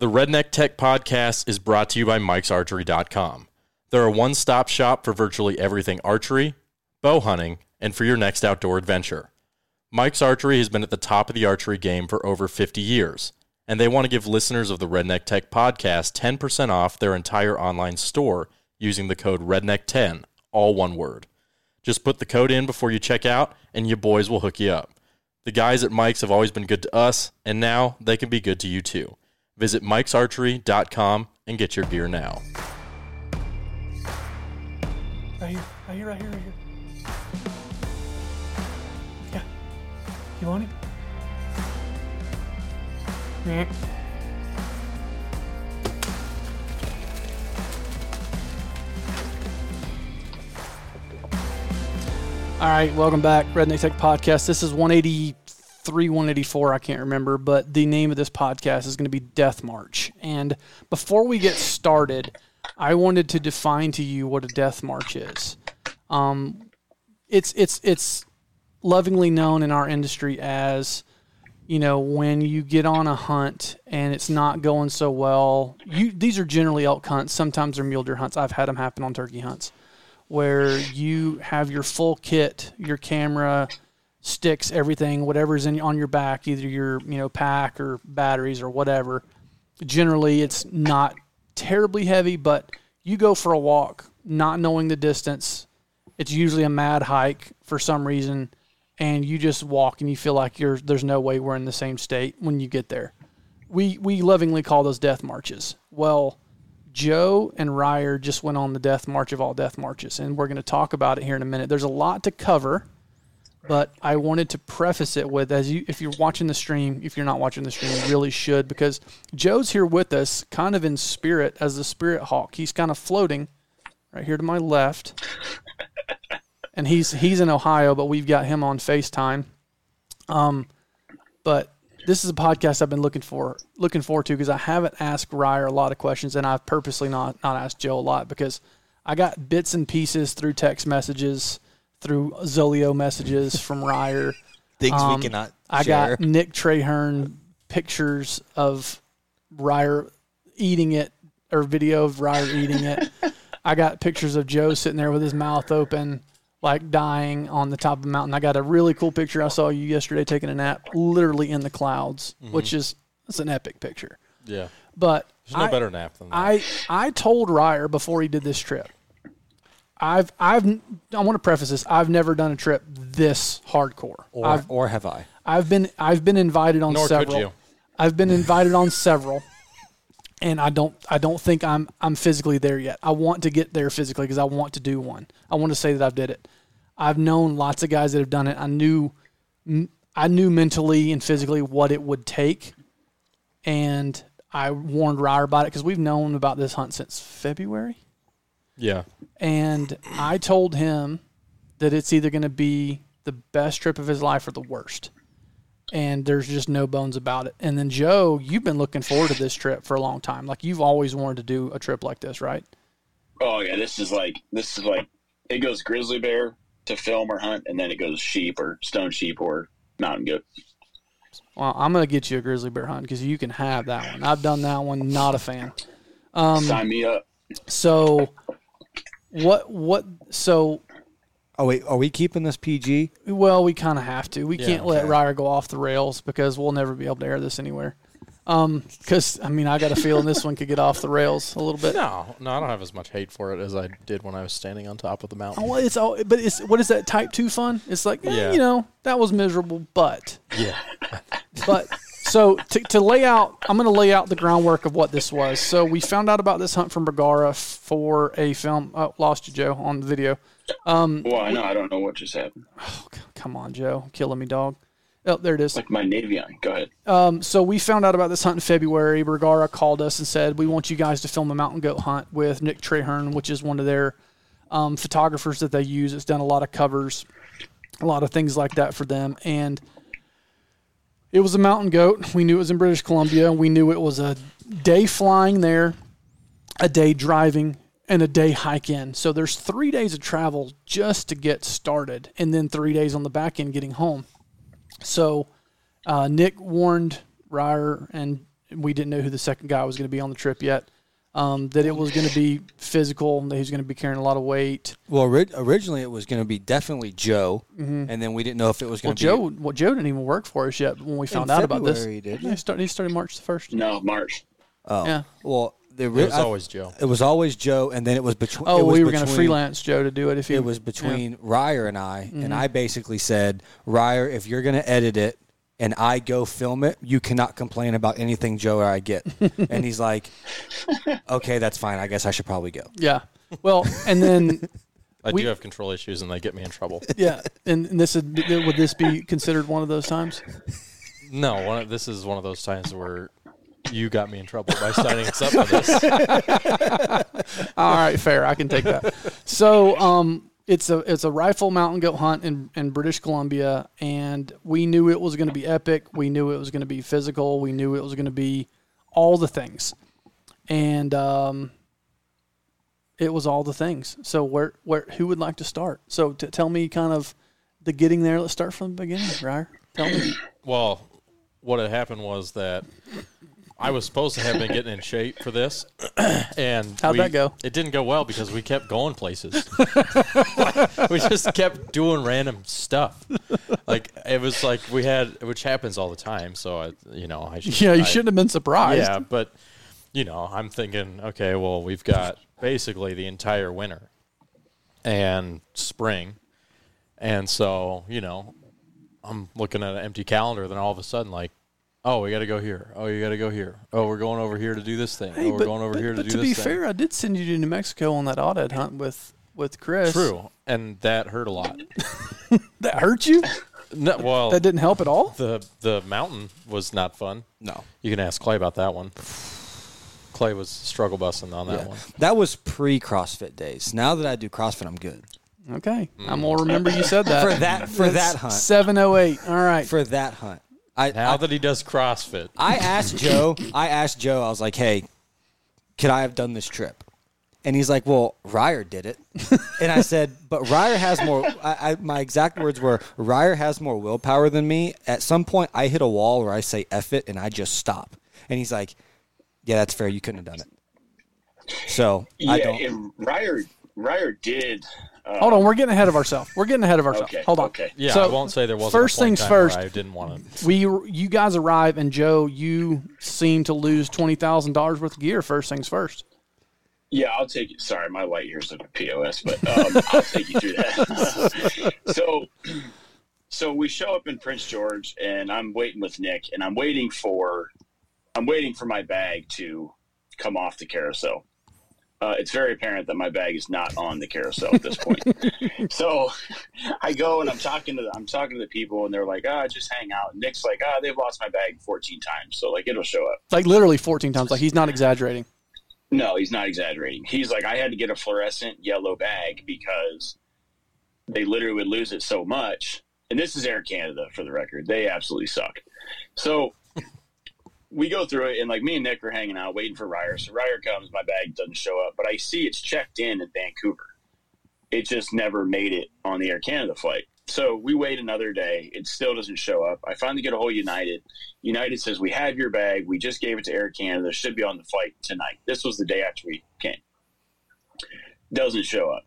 The Redneck Tech Podcast is brought to you by Mike'sArchery.com. They're a one stop shop for virtually everything archery, bow hunting, and for your next outdoor adventure. Mike's Archery has been at the top of the archery game for over 50 years, and they want to give listeners of the Redneck Tech Podcast 10% off their entire online store using the code REDNECK10, all one word. Just put the code in before you check out, and your boys will hook you up. The guys at Mike's have always been good to us, and now they can be good to you too. Visit mikesarchery.com and get your gear now. Right here, right here, right here, right here. Yeah. You want it? Yeah. All right, welcome back, Redneck Tech Podcast. This is 183, 184, I can't remember, but the name of this podcast is going to be Death March. And before we get started, I wanted to define to you what a death march is. Um, it's it's it's lovingly known in our industry as you know when you get on a hunt and it's not going so well. You these are generally elk hunts. Sometimes they're mule deer hunts. I've had them happen on turkey hunts where you have your full kit, your camera, sticks, everything, whatever's in on your back, either your you know pack or batteries or whatever. Generally, it's not terribly heavy, but you go for a walk, not knowing the distance. It's usually a mad hike for some reason, and you just walk and you feel like you're there's no way we're in the same state when you get there. We we lovingly call those death marches. Well, Joe and Ryer just went on the death march of all death marches, and we're going to talk about it here in a minute. There's a lot to cover, but I wanted to preface it with as you if you're watching the stream, if you're not watching the stream, you really should because Joe's here with us, kind of in spirit as the spirit hawk. He's kind of floating right here to my left, and he's he's in Ohio, but we've got him on Facetime. Um, but this is a podcast I've been looking for looking forward to because I haven't asked Ryer a lot of questions, and I've purposely not not asked Joe a lot because I got bits and pieces through text messages, through Zolio messages from Ryer. Things Um, we cannot I share. got Nick Trahern pictures of Ryer eating it or video of Ryer eating it. I got pictures of Joe sitting there with his mouth open, like dying on the top of a mountain. I got a really cool picture I saw you yesterday taking a nap, literally in the clouds, which is it's an epic picture. Yeah. But There's no I- better nap than that. I I told Ryer before he did this trip. I've I've I want to preface this. I've never done a trip this hardcore. or, I've or have I? I've been I've been invited on Nor could several. you. I've been invited on several, and I don't I don't think I'm I'm physically there yet. I want to get there physically because I want to do one. I want to say that I've did it. I've known lots of guys that have done it. I knew I knew mentally and physically what it would take, and I warned Ryer about it because we've known about this hunt since February. Yeah. And I told him that it's either going to be the best trip of his life or the worst. And there's just no bones about it. And then Joe, you've been looking forward to this trip for a long time. Like you've always wanted to do a trip like this, right? Oh yeah, this is like this is like it goes grizzly bear to film or hunt, and then it goes sheep or stone sheep or mountain goat. Well, I'm going to get you a grizzly bear hunt because you can have that one. I've done that one. Not a fan. Um, Sign me up. So, what? What? So, Oh wait, are we keeping this PG? well, we kind of have to. We Yeah, can't let okay. Ryer go off the rails because we'll never be able to air this anywhere. Um, because I mean, I got a feeling this one could get off the rails a little bit. No, no, I don't have as much hate for it as I did when I was standing on top of the mountain. Oh, it's all, but it's what is that type two fun? It's like, eh, Yeah. you know, that was miserable, but, Yeah. but. So to, to lay out, I'm going to lay out the groundwork of what this was. So we found out about this hunt from Bergara for a film. Oh, lost you, Joe, on the video. Well, I know I don't know what just happened. Oh, Come on, Joe, killing me, dog. Oh, there it is. Like my Navion. Go ahead. Um, so we found out about this hunt in February. Bergara called us and said, "We want you guys to film a mountain goat hunt with Nick Trahern, which is one of their um, photographers that they use. It's done a lot of covers, a lot of things like that for them." And it was a mountain goat. We knew it was in British Columbia. We knew it was a day flying there, a day driving, and a day hike in. So there's three days of travel just to get started, and then three days on the back end getting home. So uh, Nick warned Ryer and we didn't know who the second guy was going to be on the trip yet. Um, that it was going to be physical, and that he was going to be carrying a lot of weight. Well, ori- originally it was going to be definitely Joe, and then we didn't know if it was going to be Joe, well, Joe didn't even work for us yet when we found In out about this. February, didn't he started, he started March the first. No, March. Oh, Yeah. Well, the It was I- always Joe. it was always Joe, and then it was between. Oh, it was we were going to freelance Joe to do it if he. It was between Ryer and I, and I basically said, Ryer, if you're going to edit it and I go film it, you cannot complain about anything Joe or I get. and he's like, okay, that's fine. I guess I should probably go. Yeah. Well, and then I we- do have control issues, and they get me in trouble. yeah, and, and this is, would this be considered one of those times? no, one of, this is one of those times where you got me in trouble by signing us up for this. All right, fair. I can take that. So, um, it's a it's a rifle mountain goat hunt in, in British Columbia, and we knew it was going to be epic. We knew it was going to be physical. We knew it was going to be all the things, and um, it was all the things. So, where where who would like to start? So, t- tell me kind of the getting there. Let's start from the beginning, Ryer. Tell me. Well, what had happened was that I was supposed to have been getting in shape for this, and How'd we- that go? It didn't go well because we kept going places. we just kept doing random stuff. Like it was like we had, which happens all the time. So I, you know, I should, Yeah, you I- shouldn't have been surprised. Yeah, but you know, I'm thinking, okay, well, we've got basically the entire winter and spring, and so you know, I'm looking at an empty calendar. Then all of a sudden, like, oh, we got to go here. Oh, you got to go here. Oh, we're going over here to do this thing. Hey, oh, we're but, going over but- here to but do to this thing. To be thing. fair, I did send you to New Mexico on that audit hunt with with Chris. True, and that hurt a lot. That hurt you? No, well, That didn't help at all. the the mountain was not fun. No. You can ask Clay about that one. Clay was struggle busting on that Yeah. one. That was pre CrossFit days. Now that I do CrossFit, I'm good. Okay, Mm. I'm gonna remember you said that For that for that hunt. Seven oh eight. All right. For that hunt. I, Now I that he does CrossFit, I asked Joe, I asked Joe, I was like, hey, could I have done this trip? And he's like, well, Ryer did it. and I said, but Ryer has more. I, I, my exact words were, Ryer has more willpower than me. At some point, I hit a wall where I say "eff it and I just stop. And he's like, yeah, that's fair. You couldn't have done it. So Yeah, I don't. and Ryer Ryer did. Uh, Hold on, we're getting ahead of ourselves. We're getting ahead of ourselves. Okay, Hold on. okay. yeah, So, I won't say there wasn't. First a point things first. I didn't want to. We, you guys arrive, and Joe, you seem to lose twenty thousand dollars worth of gear. First things first. Yeah, I'll take it. Sorry, my light here's like a POS, but um, I'll take you through that. so, so we show up in Prince George, and I'm waiting with Nick, and I'm waiting for, I'm waiting for my bag to come off the carousel. Uh, it's very apparent that my bag is not on the carousel at this point. so I go and I'm talking to the, I'm talking to the people, and they're like, "Ah, just hang out." And Nick's like, "Ah, they've lost my bag 14 times, so like it'll show up." Like literally fourteen times. Like he's not exaggerating. No, he's not exaggerating. He's like, I had to get a fluorescent yellow bag because they literally would lose it so much. And this is Air Canada for the record. They absolutely suck. So we go through it, and like me and Nick are hanging out waiting for Ryer. So Ryer comes, my bag doesn't show up, but I see it's checked in in Vancouver. It just never made it on the Air Canada flight. So we wait another day. It still doesn't show up. I finally get a hold United. United says, We have your bag. We just gave it to Air Canada. Should be on the flight tonight. This was the day after we came. Doesn't show up.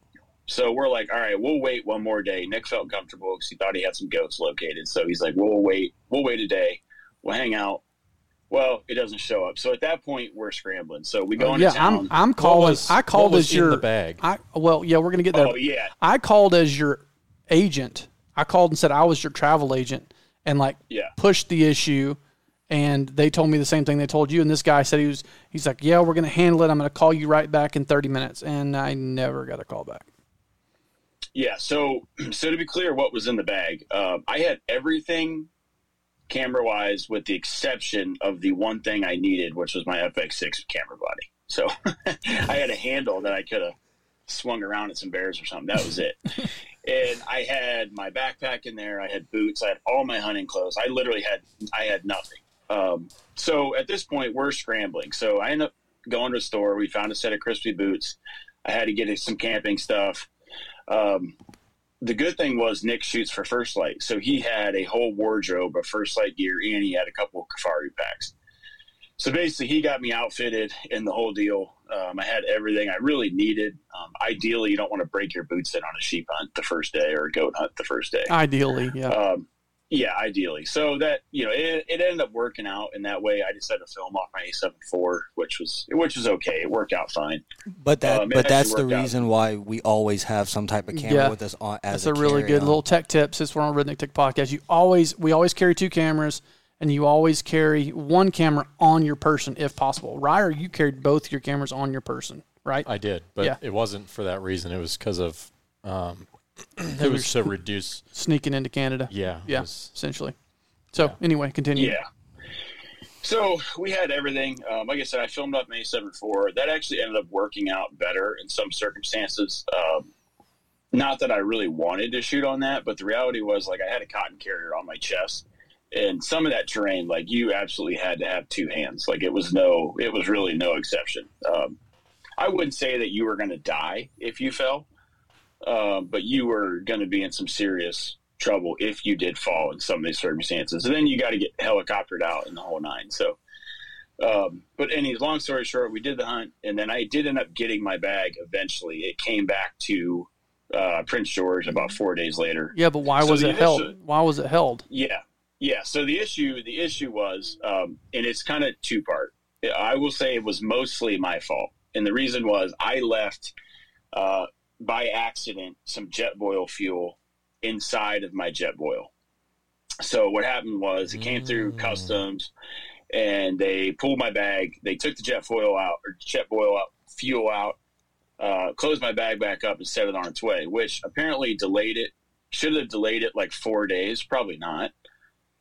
So we're like, All right, we'll wait one more day. Nick felt comfortable because he thought he had some goats located. So he's like, We'll wait. We'll wait a day. We'll hang out. Well, it doesn't show up. So at that point, we're scrambling. So we go into yeah, town. I'm I'm What calling. was- I called what was as in your the bag? I well, yeah, we're gonna get there. oh, yeah. I called as your agent. I called and said I was your travel agent, and like Yeah. pushed the issue. And they told me the same thing they told you. And this guy said he was. He's like, yeah, we're gonna handle it. I'm gonna call you right back in 30 minutes. And I never got a call back. Yeah. So, so to be clear, what was in the bag? Uh, I had everything camera wise, with the exception of the one thing I needed, which was my FX6 camera body. So I had a handle that I could have swung around at some bears or something. That was it. and I had my backpack in there. I had boots. I had all my hunting clothes. I literally had I had nothing. Um, so at this point, we're scrambling. So I end up going to the store. We found a set of crispy boots. I had to get some camping stuff. Um, the good thing was Nick shoots for First Light, so he had a whole wardrobe of First Light gear, and he had a couple of Kifaru packs. so basically, he got me outfitted in the whole deal. Um, I had everything I really needed. Um, ideally, you don't want to break your boots in on a sheep hunt the first day or a goat hunt the first day. Ideally, yeah. Um, yeah, ideally. So that you know, it, it ended up working out in that way. I just had to film off my A7 IV, which was which was okay. It worked out fine. But that, Um, but that's the worked out. reason why we always have some type of camera Yeah. with us on as That's a, really good carry-on. little tech tip. Since we're on Redneck Tech Podcast, you always we always carry two cameras, and you always carry one camera on your person if possible. Ryer, you carried both your cameras on your person, right? I did, but Yeah. it wasn't for that reason. It was because of um, it was to reduce. Sneaking into Canada. Yeah, it yeah, was- essentially. So anyway, continue. Yeah. So we had everything. Um, like I said, I filmed up May 7 4. That actually ended up working out better in some circumstances. Um, not that I really wanted to shoot on that, but the reality was like I had a cotton carrier on my chest. And some of that terrain, like you absolutely had to have two hands. Like it was no, it was really no exception. Um, I wouldn't say that you were going to die if you fell, uh, but you were going to be in some serious trouble if you did fall in some of these circumstances. And then you got to get helicoptered out in the whole nine. So, um, but any long story short, we did the hunt, and then I did end up getting my bag eventually. It came back to uh, Prince George about four days later. Yeah, but why So was it held? Why was it held? Yeah, yeah. So the issue, the issue was, um, and it's kind of two part. I will say it was mostly my fault, and the reason was I left uh, by accident some Jetboil fuel inside of my Jetboil. So what happened was it came through customs, and they pulled my bag. They took the jet foil out or Jetboil out, fuel out, uh, closed my bag back up and set it on its way, which apparently delayed it. Should have delayed it like four days, probably not.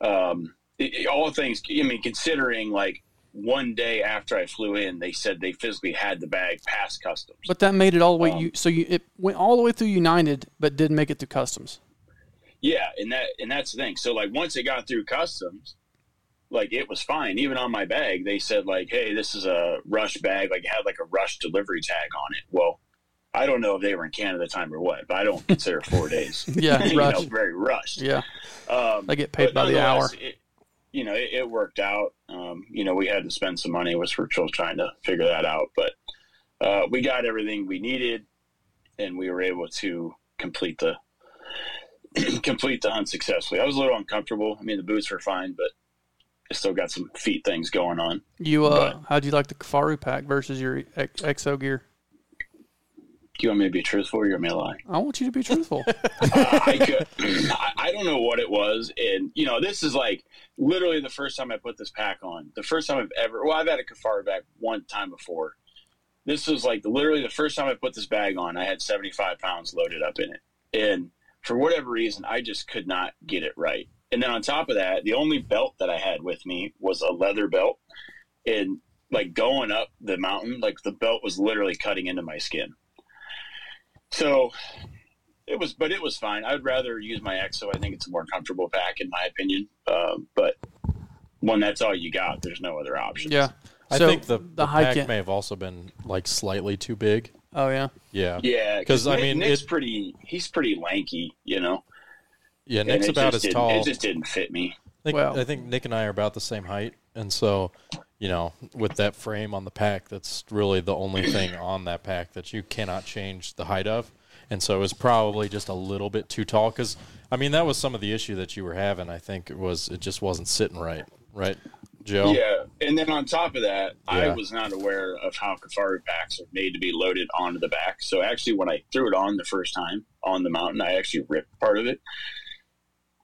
Um, it, it- all things, I mean, considering like one day after I flew in, they said they physically had the bag past customs. But that made it all the way. Um, you so you it went all the way through United, but didn't make it through customs. Yeah, and that and that's the thing. So like once it got through customs, like it was fine. Even on my bag, they said like, "Hey, this is a rush bag." Like it had like a rush delivery tag on it. Well, I don't know if they were in Canada time or what, but I don't consider four days. Yeah, rush. know, very rushed. Yeah, Um, They get paid by the hour. It, you know, it, it worked out. Um, you know, we had to spend some money, which we're still trying to figure that out. But uh, we got everything we needed, and we were able to complete the complete the hunt successfully. I was a little uncomfortable. I mean, the boots were fine, but I still got some feet things going on. you. Uh, But- how'd you like the Kifaru pack versus your Exo gear? Do you want me to be truthful or you want me to lie? I want you to be truthful. uh, I could. I, I don't know what it was, and you know, this is like literally the first time I put this pack on. The first time I've ever. Well, I've had a Kafar bag one time before. This was like literally the first time I put this bag on. I had seventy five pounds loaded up in it, and for whatever reason, I just could not get it right. And then on top of that, the only belt that I had with me was a leather belt, and like going up the mountain, like the belt was literally cutting into my skin. So it was, but it was fine. I would rather use my EXO. I think it's a more comfortable pack, in my opinion. Um, but when that's all you got, there's no other option. yeah. I So, think the, the, hike pack in- may have also been like slightly too big. Oh yeah. Yeah, Yeah. Because I mean, Nick's it- pretty. He's pretty lanky, you know. yeah. Nick's it about just as didn't- tall. It just didn't fit me. I think, Well- I think Nick and I are about the same height, and so you know, with that frame on the pack, that's really the only thing on that pack that you cannot change the height of, and so it was probably just a little bit too tall. Because I mean, that was some of the issue that you were having. I think it was it just wasn't sitting right, right, Joe? Yeah, and then on top of that, I was not aware of how Kifaru packs are made to be loaded onto the back. So actually, when I threw it on the first time on the mountain, I actually ripped part of it.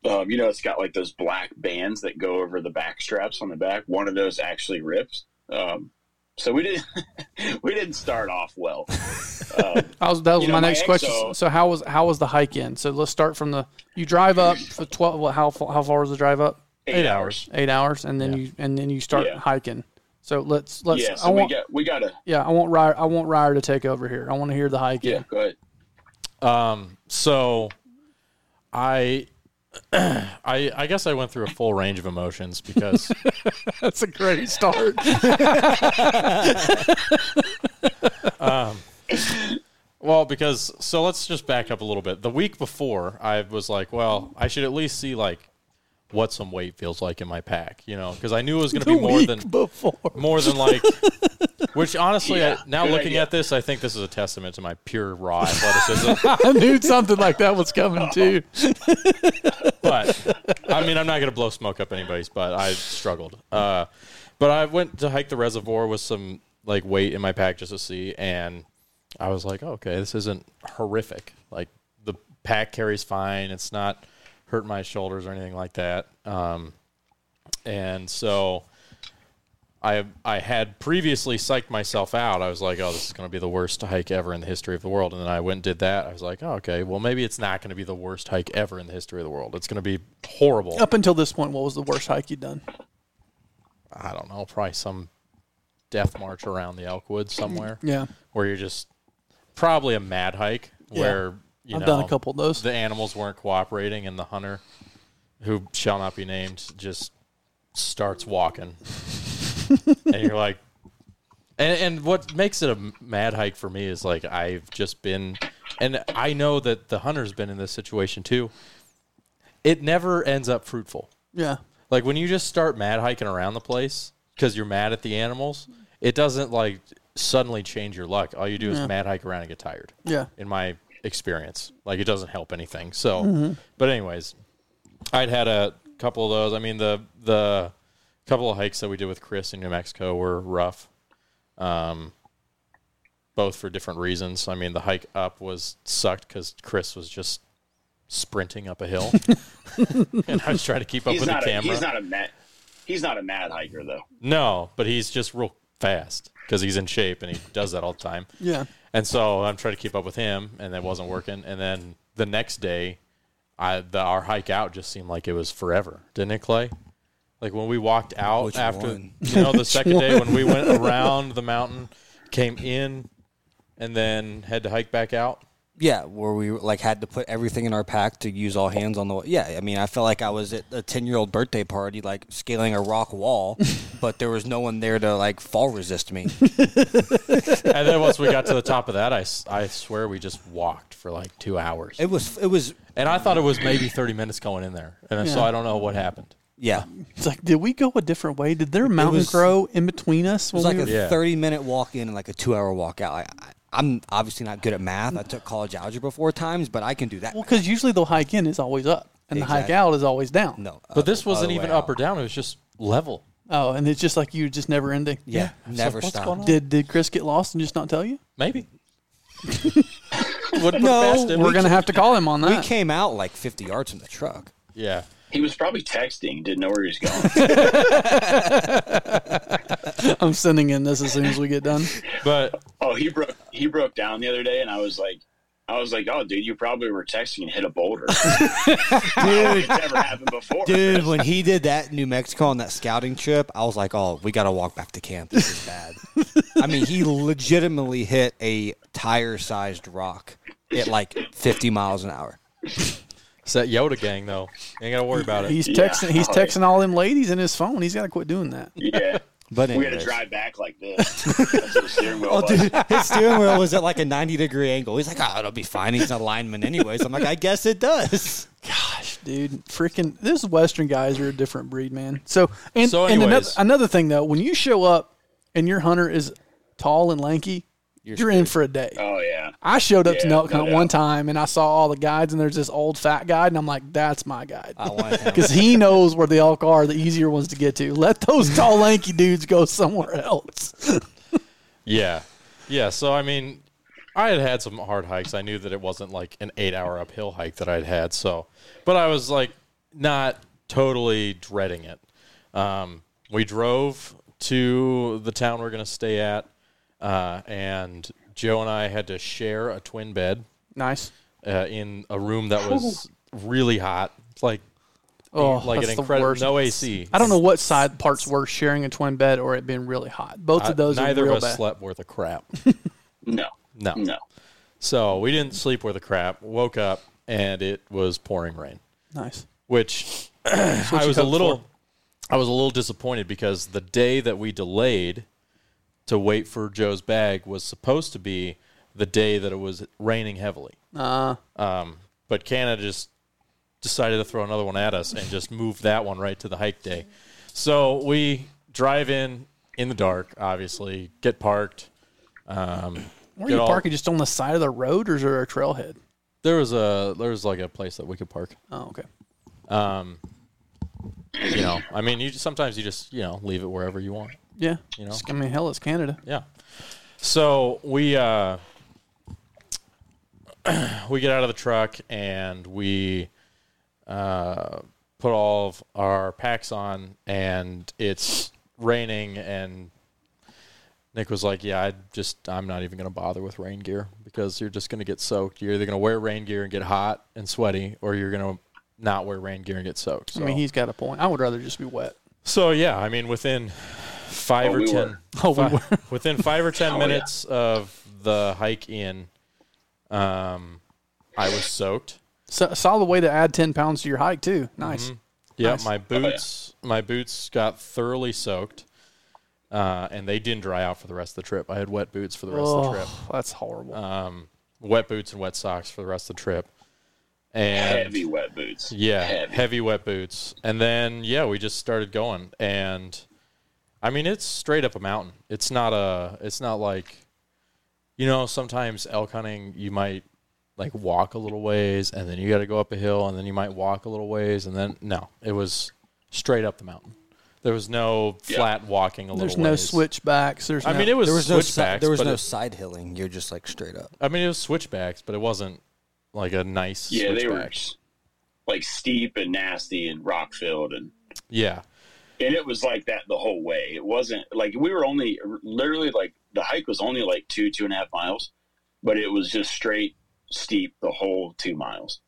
Um, you know, it's got like those black bands that go over the back straps on the back. One of those actually ripped. Um, so we didn't we didn't start off well. Um, was, that was You know, my my next question. Exo- So how was how was the hike in? So let's start from the you drive up for twelve. What, how how far was the drive up? eight, Eight hours. Eight hours, and then Yeah. you and then you start Yeah. hiking. So let's let's. Yeah, I so want we got we got to yeah. I want Ryer. I want Ryer to take over here. I want to hear the hike. yeah. in. Go ahead. Um, so I, I, I guess I went through a full range of emotions because That's a great start. Um, well, because so let's just back up a little bit. The week before, I was like, well, I should at least see like what some weight feels like in my pack, you know, because I knew it was going to be more than before. more than like. Which honestly, Yeah, I, now looking idea. at this, I think this is a testament to my pure raw athleticism. I knew something like that was coming too. but I mean, I'm not going to blow smoke up anybody's butt. I struggled. Uh, but I went to hike the reservoir with some like weight in my pack just to see, and I was like, okay, this isn't horrific. Like the pack carries fine. It's not hurting my shoulders or anything like that. Um, and so I I had previously psyched myself out. I was like, oh, this is going to be the worst hike ever in the history of the world. And then I went and did that. I was like, oh, okay, well maybe it's not going to be the worst hike ever in the history of the world. It's going to be horrible. Up until this point, what was the worst hike you'd done? I don't know, probably some death march around the Elkwood somewhere Yeah, where you're just probably a mad hike where I've know done a couple of those. the animals weren't cooperating and the hunter who shall not be named just starts walking and you're like and, and what makes it a mad hike for me is like i've just been and i know that the hunter's been in this situation too it never ends up fruitful yeah, like when you just start mad hiking around the place because you're mad at the animals it doesn't like suddenly change your luck all you do is Yeah. mad hike around and get tired yeah. in my experience. Like it doesn't help anything. So, but anyways, I'd had a couple of those. I mean, the the couple of hikes that we did with Chris in New Mexico were rough, um, both for different reasons. I mean, the hike up was sucked because Chris was just sprinting up a hill, and I was trying to keep up He's with the. A, camera. he's not a mad. He's not a mad hiker though. no, but he's just real fast because he's in shape and he does that all the time. Yeah. And so I'm trying to keep up with him, and that wasn't working. And then the next day, I the our hike out just seemed like it was forever, didn't it, Clay? Like when we walked out Which after, one? you know, the second day when we went around the mountain, came in, and then had to hike back out. Yeah, where we like had to put everything in our pack to use all hands on the. Yeah, I mean, I felt like I was at a ten-year-old birthday party, like scaling a rock wall, but there was no one there to like fall resist me. And then once we got to the top of that, I, I swear we just walked for like two hours. It was, it was, And I thought it was maybe 30 minutes going in there. And so I don't know what happened. yeah, It's like, did we go a different way? Did there a mountain was- grow in between us? it was like we a were- Yeah. thirty-minute walk in and like a two-hour walk out. I, I, I'm obviously not good at math. I took college algebra four times, but I can do that. well, because usually the hike in is always up and the hike out is always down. no, uh, But this wasn't even way up or down. It was just level. Oh, and it's just like you just never ending. Yeah, never what's stopped. going on? Did did Chris get lost and just not tell you? Maybe. No, put it past him. We're gonna have to call him on that. We came out like 50 yards from the truck. Yeah. He was probably texting. Didn't know where he was going. I'm sending in this as soon as we get done. But oh, he broke. He broke down the other day, and I was like, I was like, oh, dude, you probably were texting and hit a boulder. dude, it's never happened before. Dude, when he did that in New Mexico on that scouting trip, I was like, "Oh, we got to walk back to camp. This is bad." I mean, he legitimately hit a tire-sized rock at like 50 miles an hour. It's that Yoda gang, though. You ain't got to worry about it. He's Yeah. texting. He's Oh, yeah. texting all them ladies in his phone. He's got to quit doing that. Yeah, But we had to drive back like this. That's what the steering wheel Oh, was. dude, his steering wheel was at like a 90 degree angle. He's like, "Oh, it'll be fine. He's a lineman anyways." I'm like, "I guess it does." Gosh, dude, freaking this Western guys are a different breed, man. So and, So and another, another thing though, when you show up and your hunter is tall and lanky, you're, in for a day. Oh yeah. I showed up to Yeah, Nelk no Hunt one time and I saw all the guides and there's this old fat guide and I'm like, that's my guide. I want. Because he knows where the elk are, the easier ones to get to. Let those tall, lanky dudes go somewhere else. Yeah. Yeah. So, I mean, I had had some hard hikes. I knew that it wasn't like an eight hour uphill hike that I'd had. So, but I was like not totally dreading it. Um, we drove to the town we're going to stay at, uh, and Joe and I had to share a twin bed Nice. uh, in a room that was really hot. It's like Oh, like that's an the incredible worst. no AC. I don't know what side parts were sharing a twin bed or it being really hot. Both Uh, of those neither are real of us bad. slept worth a crap. No. No. No. So we didn't sleep worth a crap. Woke up and it was pouring rain, Nice. which I was a little, for. I was a little disappointed because the day that we delayed to wait for Joe's bag was supposed to be the day that it was raining heavily. Uh, Um, but Canada just decided to throw another one at us and just moved that one right to the hike day. So we drive in in the dark, obviously, get parked. Um, Where get you all- parking? Just on the side of the road, or is there a trailhead? There was a there was like a place that we could park. Oh, okay. Um, you know, I mean, you just, sometimes you just you know leave it wherever you want. Yeah. You know? I mean, hell, it's Canada. Yeah. So we uh, we get out of the truck and we uh, put all of our packs on, and it's raining. And Nick was like, "Yeah, I just I'm not even going to bother with rain gear because you're just going to get soaked. You're either going to wear rain gear and get hot and sweaty, or you're going to not wear rain gear and get soaked." So, I mean, he's got a point. I would rather just be wet. so yeah, I mean, within five Oh, or we ten, were. Oh, we were. within five or ten Oh, yeah. minutes of the hike in, um, I was soaked. So, saw the way to add ten pounds to your hike too. Nice. Yeah, Nice. my yeah. boots, my boots got thoroughly soaked, uh, and they didn't dry out for the rest of the trip. I had wet boots for the rest of the trip. Oh, that's horrible. Um, wet boots and wet socks for the rest of the trip. And Heavy wet boots. Yeah, Heavy. heavy. wet boots. And then yeah, we just started going and I mean it's straight up a mountain. It's not a it's not like you know, sometimes elk hunting you might like walk a little ways and then you got to go up a hill and then you might walk a little ways and then no, it was straight up the mountain. There was no Yeah. flat walking a little. There's no ways. switchbacks. There's I no, mean, it was, There was no switchbacks. there was no it- side hilling. You're just like straight up. I mean, it was switchbacks, but it wasn't like a nice Yeah, they were like steep and nasty and rock filled and Yeah. And it was like that the whole way. It wasn't like we were only literally like the hike was only like two two and a half miles, but it was just straight steep the whole two miles.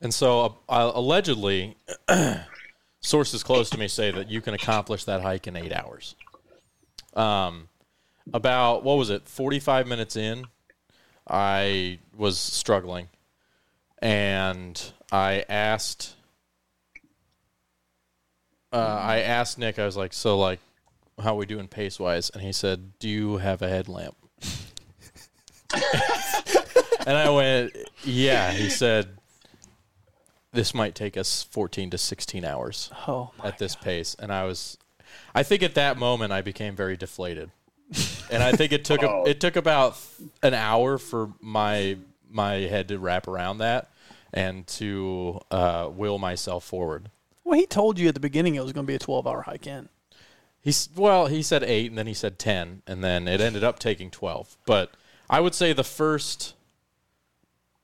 And so, uh, allegedly, sources close to me say that you can accomplish that hike in eight hours. Um, about what was it? Forty-five minutes in, I was struggling, and I asked. Uh, I asked Nick. I was like, "So, like, how we doing pace wise?" And he said, "Do you have a headlamp?" and I went, "Yeah." He said, this might take us 14 to 16 hours oh, my at this pace and i was i think at that moment i became very deflated and i think it took a, it took about an hour for my my head to wrap around that and to uh, will myself forward Well, he told you at the beginning it was going to be a 12 hour hike in. he's well he said 8 and then he said 10 and then it ended up taking 12 but i would say the first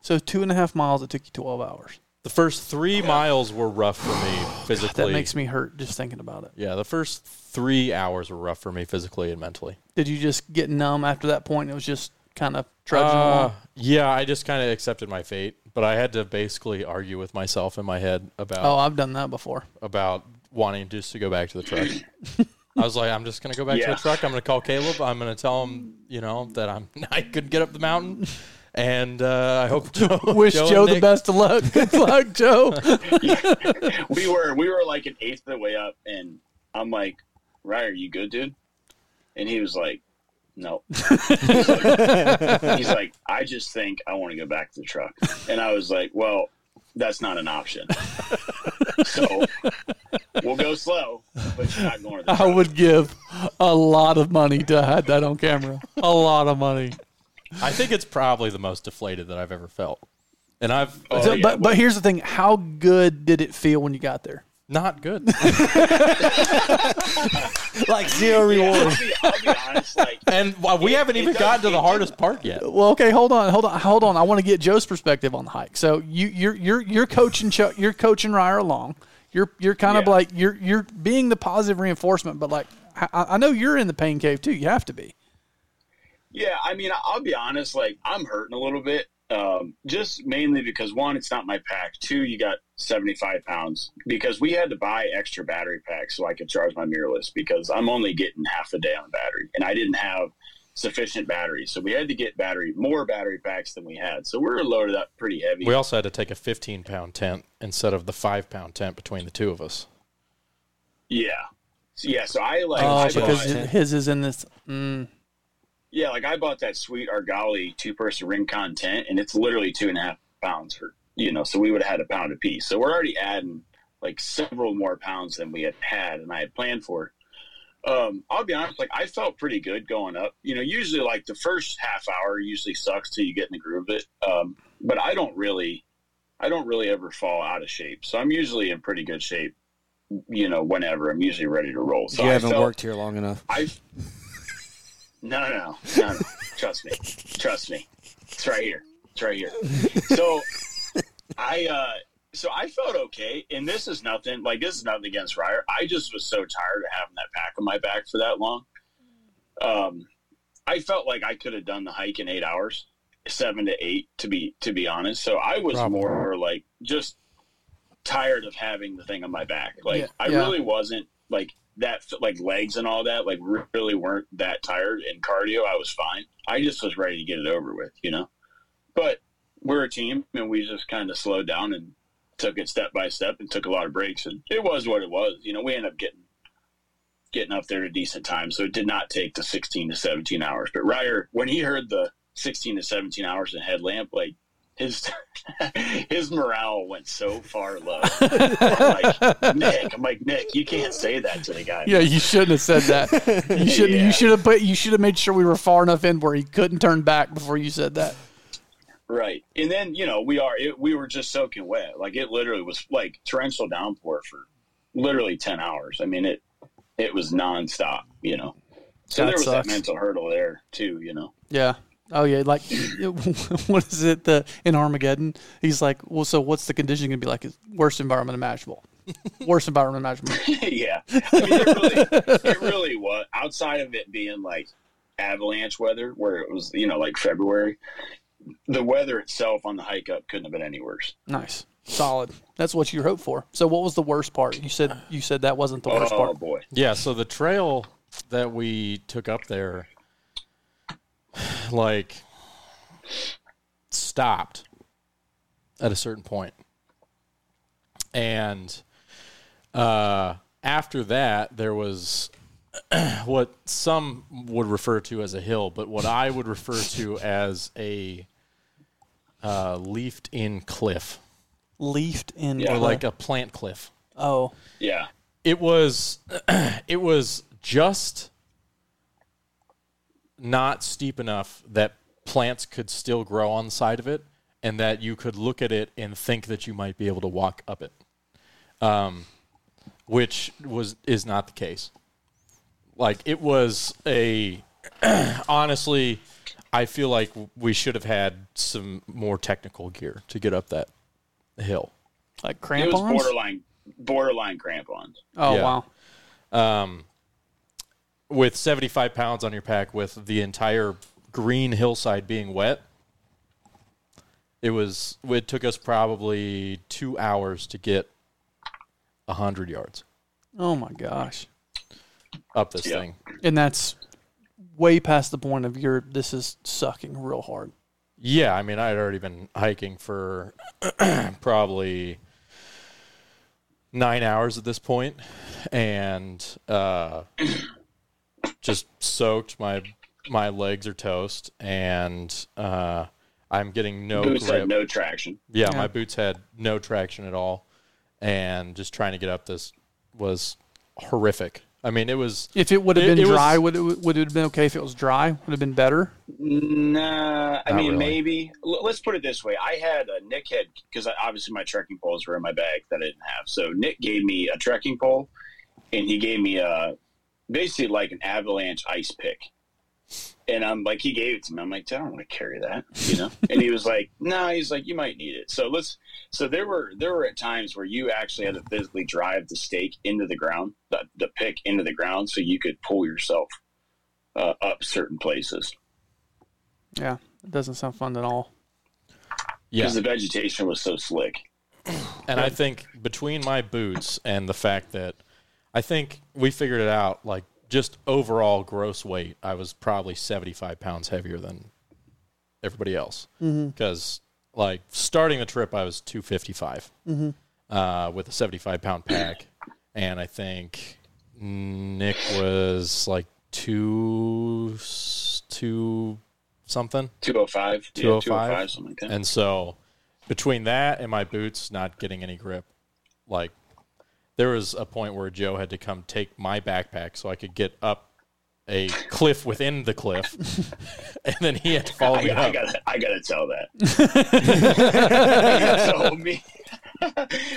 So two and a half miles, it took you 12 hours. the first 3 miles were rough for me physically That makes me hurt just thinking about it. yeah the first 3 hours were rough for me physically and mentally Did you just get numb after that point? It was just kind of trudging Uh, along. yeah, I just kind of accepted my fate, but I had to basically argue with myself in my head about Oh, I've done that before. about wanting just to go back to the truck. I was like, I'm just gonna go back to the truck. I'm gonna call Caleb. I'm gonna tell him, you know, that I'm I could get up the mountain, and uh, I hope Joe Wish Joe Joe, the best of luck. Good luck, Joe. we were we were like an eighth of the way up, and I'm like, "Ryer, are you good, dude?" And he was like, "No." he's, like, he's like, "I just think I want to go back to the truck," and I was like, "Well, that's not an option. so we'll go slow, but you're not going to the I would give a lot of money to have that on camera. A lot of money. I think it's probably the most deflated that I've ever felt, and I've Oh, So- yeah, but but here's the thing: how good did it feel when you got there? Not good. Like zero Yeah, reward. I'll, be, I'll be honest. Like, and well, we It- haven't it even gotten to the hardest part yet. Well, okay, hold on, hold on, hold on. I want to get Joe's perspective on the hike. So you you're you're you're coaching Cho- you're coaching Ryer along. You're you're kind of like you're you're being the positive reinforcement, but like I, I know you're in the pain cave too. You have to be. Yeah, I mean, I'll be honest. Like, I'm hurting a little bit, um, just mainly because one, it's not my pack. Two, you got 75 pounds because we had to buy extra battery packs so I could charge my mirrorless because I'm only getting half a day on battery, and I didn't have sufficient batteries, so we had to get battery more battery packs than we had. So we were loaded up pretty heavy. We also had to take a 15 pound tent instead of the five pound tent between the two of us. yeah, so, yeah. So I like, Oh, I because bought, his, his is in this. Mm, yeah, like I bought that sweet Argali two person Rincon tent, and it's literally two and a half pounds for you know, so we would have had a pound apiece. So we're already adding like several more pounds than we had had and I had planned for. Um, I'll be honest, like I felt pretty good going up. You know, usually like the first half hour usually sucks till you get in the groove of it. Um, but I don't really, I don't really ever fall out of shape. So I'm usually in pretty good shape. You know, whenever I'm usually ready to roll. So you I haven't felt- worked here long enough. I no, no, no, no, no. Trust me. Trust me. It's right here. It's right here. So I uh so I felt okay, and this is nothing like this is nothing against Ryer. I just was so tired of having that pack on my back for that long. Um I felt like I could have done the hike in eight hours, seven to eight to be to be honest. So I was Probably. more like just tired of having the thing on my back. Like Yeah, I yeah. really wasn't like that like legs and all that like really weren't that tired in cardio i was fine i just was ready to get it over with you know but we're a team and we just kind of slowed down and took it step by step and took a lot of breaks and it was what it was you know we ended up getting getting up there at a decent time so it did not take the 16 to 17 hours but Ryer when he heard the 16 to 17 hours in headlamp like his his morale went so far low I'm like nick i'm like nick you can't say that to the guy Yeah, you shouldn't have said that. You should Yeah. you should have put you should have made sure we were far enough in where he couldn't turn back before you said that. Right. And then, you know, we are, it, we were just soaking wet. Like it literally was like torrential downpour for literally 10 hours. I mean, it, it was nonstop, you know? So That there was sucks. that mental hurdle there too, you know? Yeah. Oh yeah, like what is it the in Armageddon? He's like, well, so what's the condition going to be like? It's worst environment imaginable. worst environment imaginable. yeah. I mean, it really, it really was outside of it being like avalanche weather where it was, you know, like February, the weather itself on the hike up couldn't have been any worse. Nice, solid. That's what you hope for. So, what was the worst part? You said you said that wasn't the worst Oh part. boy. Yeah, so the trail that we took up there, like, stopped at a certain point. And uh, after that, there was what some would refer to as a hill, but what I would refer to as a uh, leafed in cliff. Leafed in Yeah. or like a plant cliff. Oh. Yeah. it was it was just not steep enough that plants could still grow on the side of it and that you could look at it and think that you might be able to walk up it. Um, which was is not the case. Like it was a honestly i feel like we should have had some more technical gear to get up that hill like It was crampons. borderline, borderline crampons. oh Yeah. wow. um, with 75 pounds on your pack, with the entire green hillside being wet, it was. It took us probably two hours to get hundred yards Oh my gosh. up this Yeah. thing. And that's way past the point of your this is sucking real hard. Yeah, I mean, I had already been hiking for probably nine hours at this point, and uh, just soaked. My my legs are toast, and uh, I'm getting no Boots grip. had no traction. yeah, Yeah. my boots had no traction at all, and just trying to get up this was horrific. I mean, it was. If it would have been it was- dry, would it would it have been okay if it was dry? Would it have been better? Nah, I Not mean really. maybe. L- let's put it this way: I had a Nick had because obviously my trekking poles were in my bag that I didn't have. So Nick gave me a trekking pole, and he gave me a basically like an avalanche ice pick. And I'm like, he gave it to me. I'm like, I don't want to carry that, you know. and he was like, No, he's like, you might need it. So let's. So there were there were at times where you actually had to physically drive the stake into the ground, the, the pick into the ground, so you could pull yourself uh, up certain places. Yeah, it doesn't sound fun at all. Yeah, because the vegetation was so slick. And I think between my boots and the fact that I think we figured it out, like just overall gross weight, I was probably 75 pounds heavier than everybody else. Because, like, starting the trip, I was 255 uh, with a 75 pound pack. And I think Nick was like two, two something. 205, yeah, 205? 205, something like that. And so between that and my boots not getting any grip, like there was a point where Joe had to come take my backpack so I could get up a cliff within the cliff, and then he had to follow I, me I up. gotta, I gotta tell that. so me,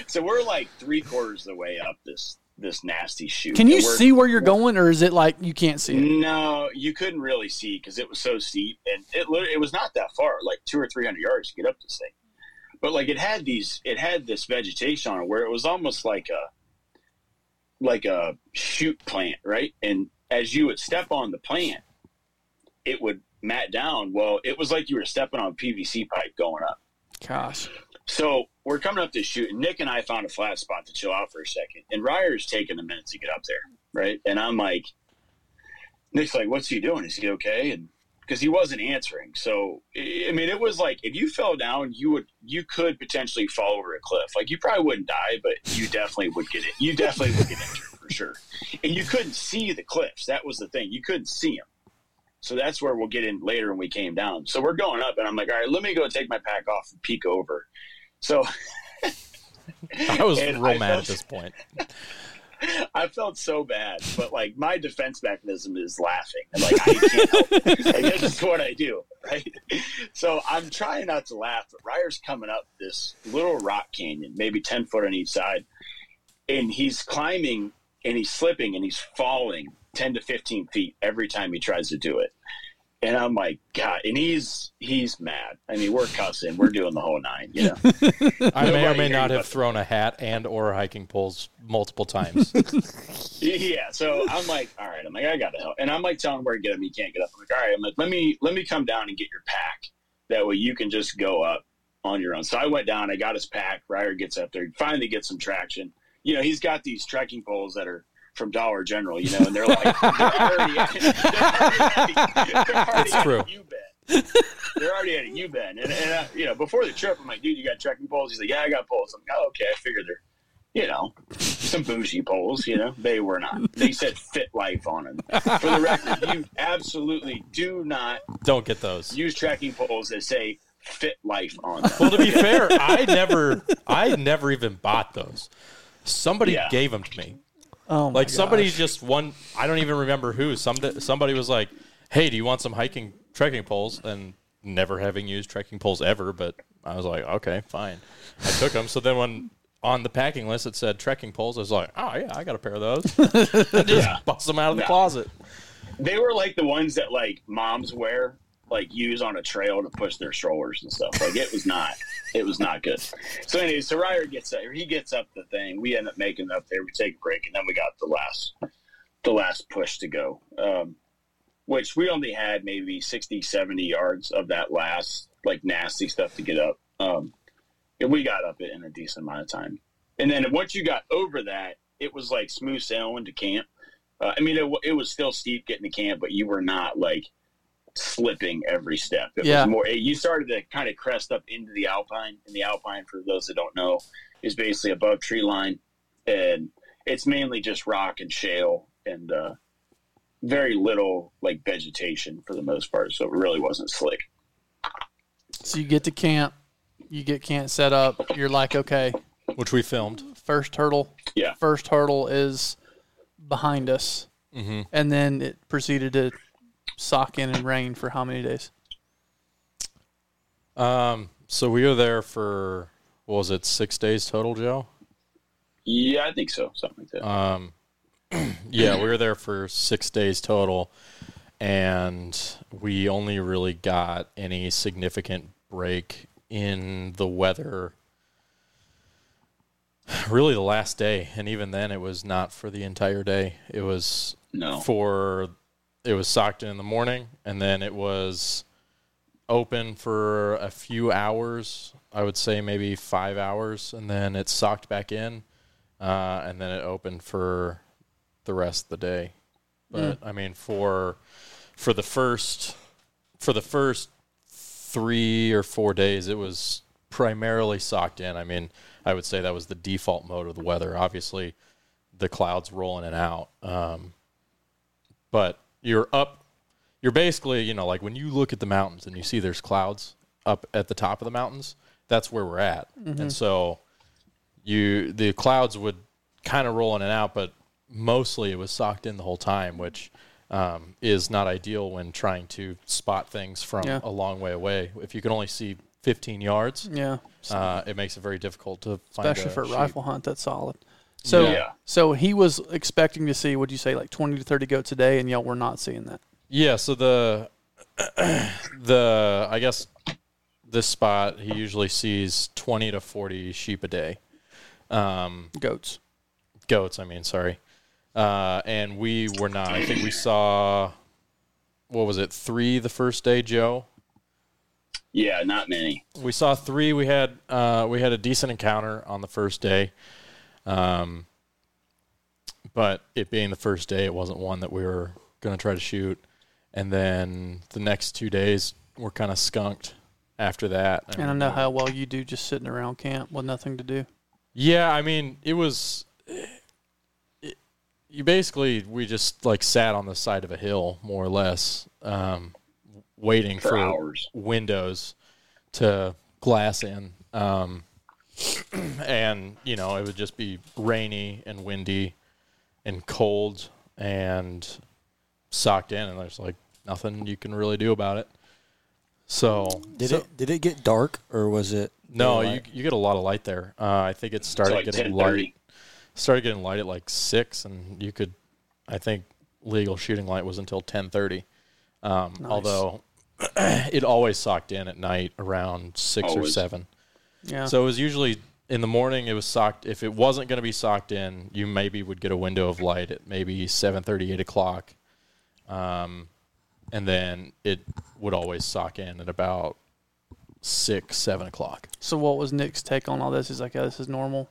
so we're like three quarters of the way up this this nasty chute. Can you see where you're going, or is it like you can't see it? No, you couldn't really see because it was so steep, and it it was not that far, like two or three hundred yards to get up this thing. But like it had these, it had this vegetation on it where it was almost like a like a shoot plant, right? And as you would step on the plant, it would mat down. Well, it was like you were stepping on a PVC pipe going up. Gosh, So we're coming up this shoot, and Nick and I found a flat spot to chill out for a second. And Ryer's taking a minute to get up there, right? And I'm like, Nick's like, "What's he doing? Is he okay?" And because he wasn't answering, so I mean, it was like if you fell down, you would you could potentially fall over a cliff. Like you probably wouldn't die, but you definitely would get it. You definitely would get injured for sure. And you couldn't see the cliffs. That was the thing. You couldn't see them. So that's where we'll get in later when we came down. So we're going up, and I'm like, all right, let me go take my pack off and peek over. So I was real I mad felt- at this point. I felt so bad, but like my defense mechanism is laughing. And like I can't help it. Is what I do, right? So I'm trying not to laugh, but Ryer's coming up this little rock canyon, maybe 10 foot on each side. And he's climbing and he's slipping and he's falling 10 to 15 feet every time he tries to do it. And I'm like, God, and he's he's mad. I mean, we're cussing, we're doing the whole nine, you know. I may or may not have thrown a hat and or hiking poles multiple times. Yeah, so I'm like, all right, I'm like, I gotta help, and I'm like telling him where to get him. He can't get up. I'm like, all right, I'm like, let me let me come down and get your pack. That way you can just go up on your own. So I went down, I got his pack. Ryer gets up there, finally gets some traction. You know, he's got these trekking poles that are from Dollar General, you know, and they're like, they're already at, they're already, they're already It's at true. a U-bend. They're already at a U-bend, and, and uh, you know, before the trip, I'm like, dude, you got trekking poles? He's like, yeah, I got poles. I'm like, oh, okay, I figured they're you know, some bougie poles, you know, they were not. They said fit life on them. For the record, you absolutely do not Don't get those. use tracking poles that say fit life on them. Well, to be fair, I never, I never even bought those. Somebody Yeah. gave them to me. Oh my Like somebody gosh. just one. I don't even remember who. Some somebody was like, "Hey, do you want some hiking trekking poles?" And never having used trekking poles ever, but I was like, "Okay, fine." I took them. So then when on the packing list it said trekking poles, I was like, "Oh yeah, I got a pair of those." and just Yeah. bust them out of the Yeah. closet. They were like the ones that like moms wear, like use on a trail to push their strollers and stuff. Like it was not, it was not good. So anyway, so Ryer gets up, he gets up the thing. We end up making it up there. We take a break, and then we got the last, the last push to go. Um, which we only had maybe 60, 70 yards of that last like nasty stuff to get up. Um, and we got up it in a decent amount of time. And then once you got over that, it was like smooth sailing to camp. Uh, I mean, it, it was still steep getting to camp, but you were not like slipping every step. It Yeah. was more. You started to kind of crest up into the alpine, and the alpine, for those that don't know, is basically above tree line, and it's mainly just rock and shale and uh, very little like vegetation for the most part. So it really wasn't slick. So you get to camp, you get camp set up. You're like, okay, Which we filmed. first hurdle. Yeah. First hurdle is behind us, hmm and then it proceeded to sock in and rain for how many days? Um. So we were there for what was it six days total, Joe? Yeah, I think so. Something like that. Um, yeah, we were there for six days total, and we only really got any significant break in the weather. Really, the last day, and even then, it was not for the entire day. It was no. for it was socked in in the morning, and then it was open for a few hours. I would say maybe five hours, and then it socked back in, uh, and then it opened for the rest of the day. But I mean, for for the first for the first three or four days, it was primarily socked in. I mean, I would say that was the default mode of the weather. Obviously, the clouds rolling in and out. Um, but you're up. You're basically, you know, like when you look at the mountains and you see there's clouds up at the top of the mountains, that's where we're at. Mm-hmm. And so you the clouds would kind of roll in and out, but mostly it was socked in the whole time, which um, is not ideal when trying to spot things from Yeah. a long way away. If you can only see 15 yards, Yeah, uh, it makes it very difficult to find especially for a sheep. rifle hunt. That's solid. So, Yeah. so he was expecting to see, would you say, like twenty to thirty goats a day, and y'all were not seeing that. Yeah, so the the I guess this spot he usually sees 20 to 40 sheep a day. Um, Goats. goats, I mean, sorry. Uh, and we were not. I think we saw what was it? 3 the first day, Joe. Yeah, not many. We saw 3. We had uh, we had a decent encounter on the first day. Um, but it being the first day, it wasn't one that we were going to try to shoot. And then the next two days were kind of skunked after that. I And I know how well you do just sitting around camp with nothing to do. Yeah, I mean, it was. It, you basically we just like sat on the side of a hill, more or less, um, waiting For for, hours. windows to glass in, um, and you know it would just be rainy and windy and cold and socked in, and there's like nothing you can really do about it. So Did so- it did it get dark or was it? No, you you get a lot of light there. Uh, I think it started like getting 10:30. light. Started getting light at like six, and you could, I think, legal shooting light was until ten thirty. Um, Nice. Although it always socked in at night around six or seven. Yeah. So it was usually in the morning. It was socked. If it wasn't going to be socked in, you maybe would get a window of light at maybe seven thirty, eight o'clock, um, and then it would always sock in at about six, seven o'clock. So what was Nick's take on all this? He's like, yeah, this is normal.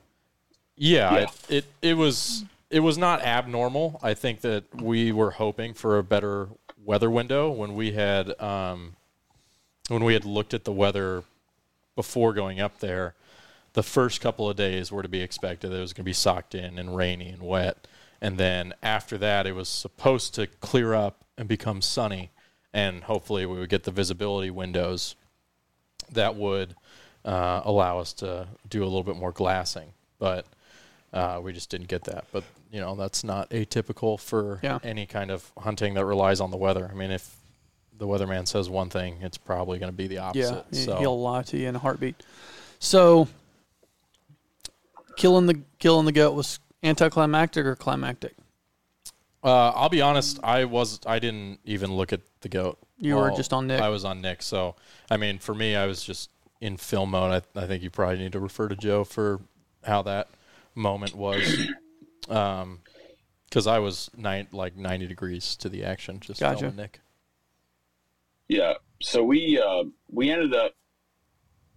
Yeah, Yeah. It, it it was it was not abnormal. I think that we were hoping for a better weather window when we had um, when we had looked at the weather before going up there. The first couple of days were to be expected. It was going to be socked in and rainy and wet, and then after that, it was supposed to clear up and become sunny, and hopefully we would get the visibility windows that would uh, allow us to do a little bit more glassing. But uh, we just didn't get that. But you know that's not atypical for Yeah. any kind of hunting that relies on the weather. I mean, if the weatherman says one thing, it's probably going to be the opposite. he- so he'll lie to you in a heartbeat. So, killing the killing the goat was anticlimactic or climactic? uh, I'll be honest, I was I didn't even look at the goat. You were just on Nick? I was on Nick. So I mean, for me, I was just in film mode. I, I think you probably need to refer to Joe for how that moment was. Um, because I was nine, like ninety degrees to the action, just Gotcha. Nick. Yeah. So we uh, we ended up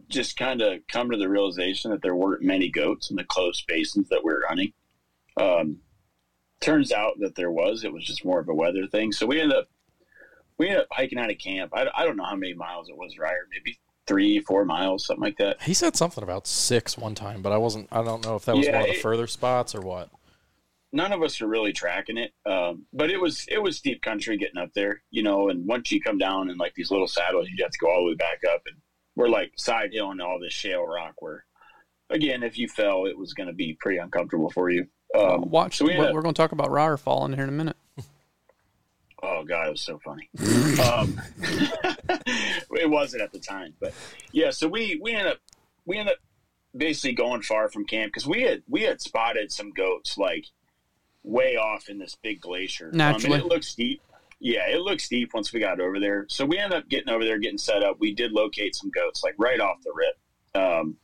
just kind of come to the realization that there weren't many goats in the close basins that we were hunting. Um, turns out that there was. It was just more of a weather thing. So we ended up we ended up hiking out of camp. I, I don't know how many miles it was, Ryer. Maybe three, four miles, something like that. He said something about six one time, but I wasn't. I don't know if that was Yeah, one of the it- further spots or what. None of us are really tracking it. Um, but it was it was steep country getting up there, you know. And once you come down in like these little saddles, you have to go all the way back up, and we're like side hill and all this shale rock. Where again, if you fell, it was going to be pretty uncomfortable for you. Um, Watch. so we we're we're going to talk about Ryer falling here in a minute. Oh god, it was so funny. um, it wasn't at the time, but yeah. So we we ended up we ended up basically going far from camp because we had we had spotted some goats like way off in this big glacier. Um, Naturally. and it looks steep. Yeah, it looked steep once we got over there. So we ended up getting over there, getting set up. We did locate some goats like right off the rip. Um,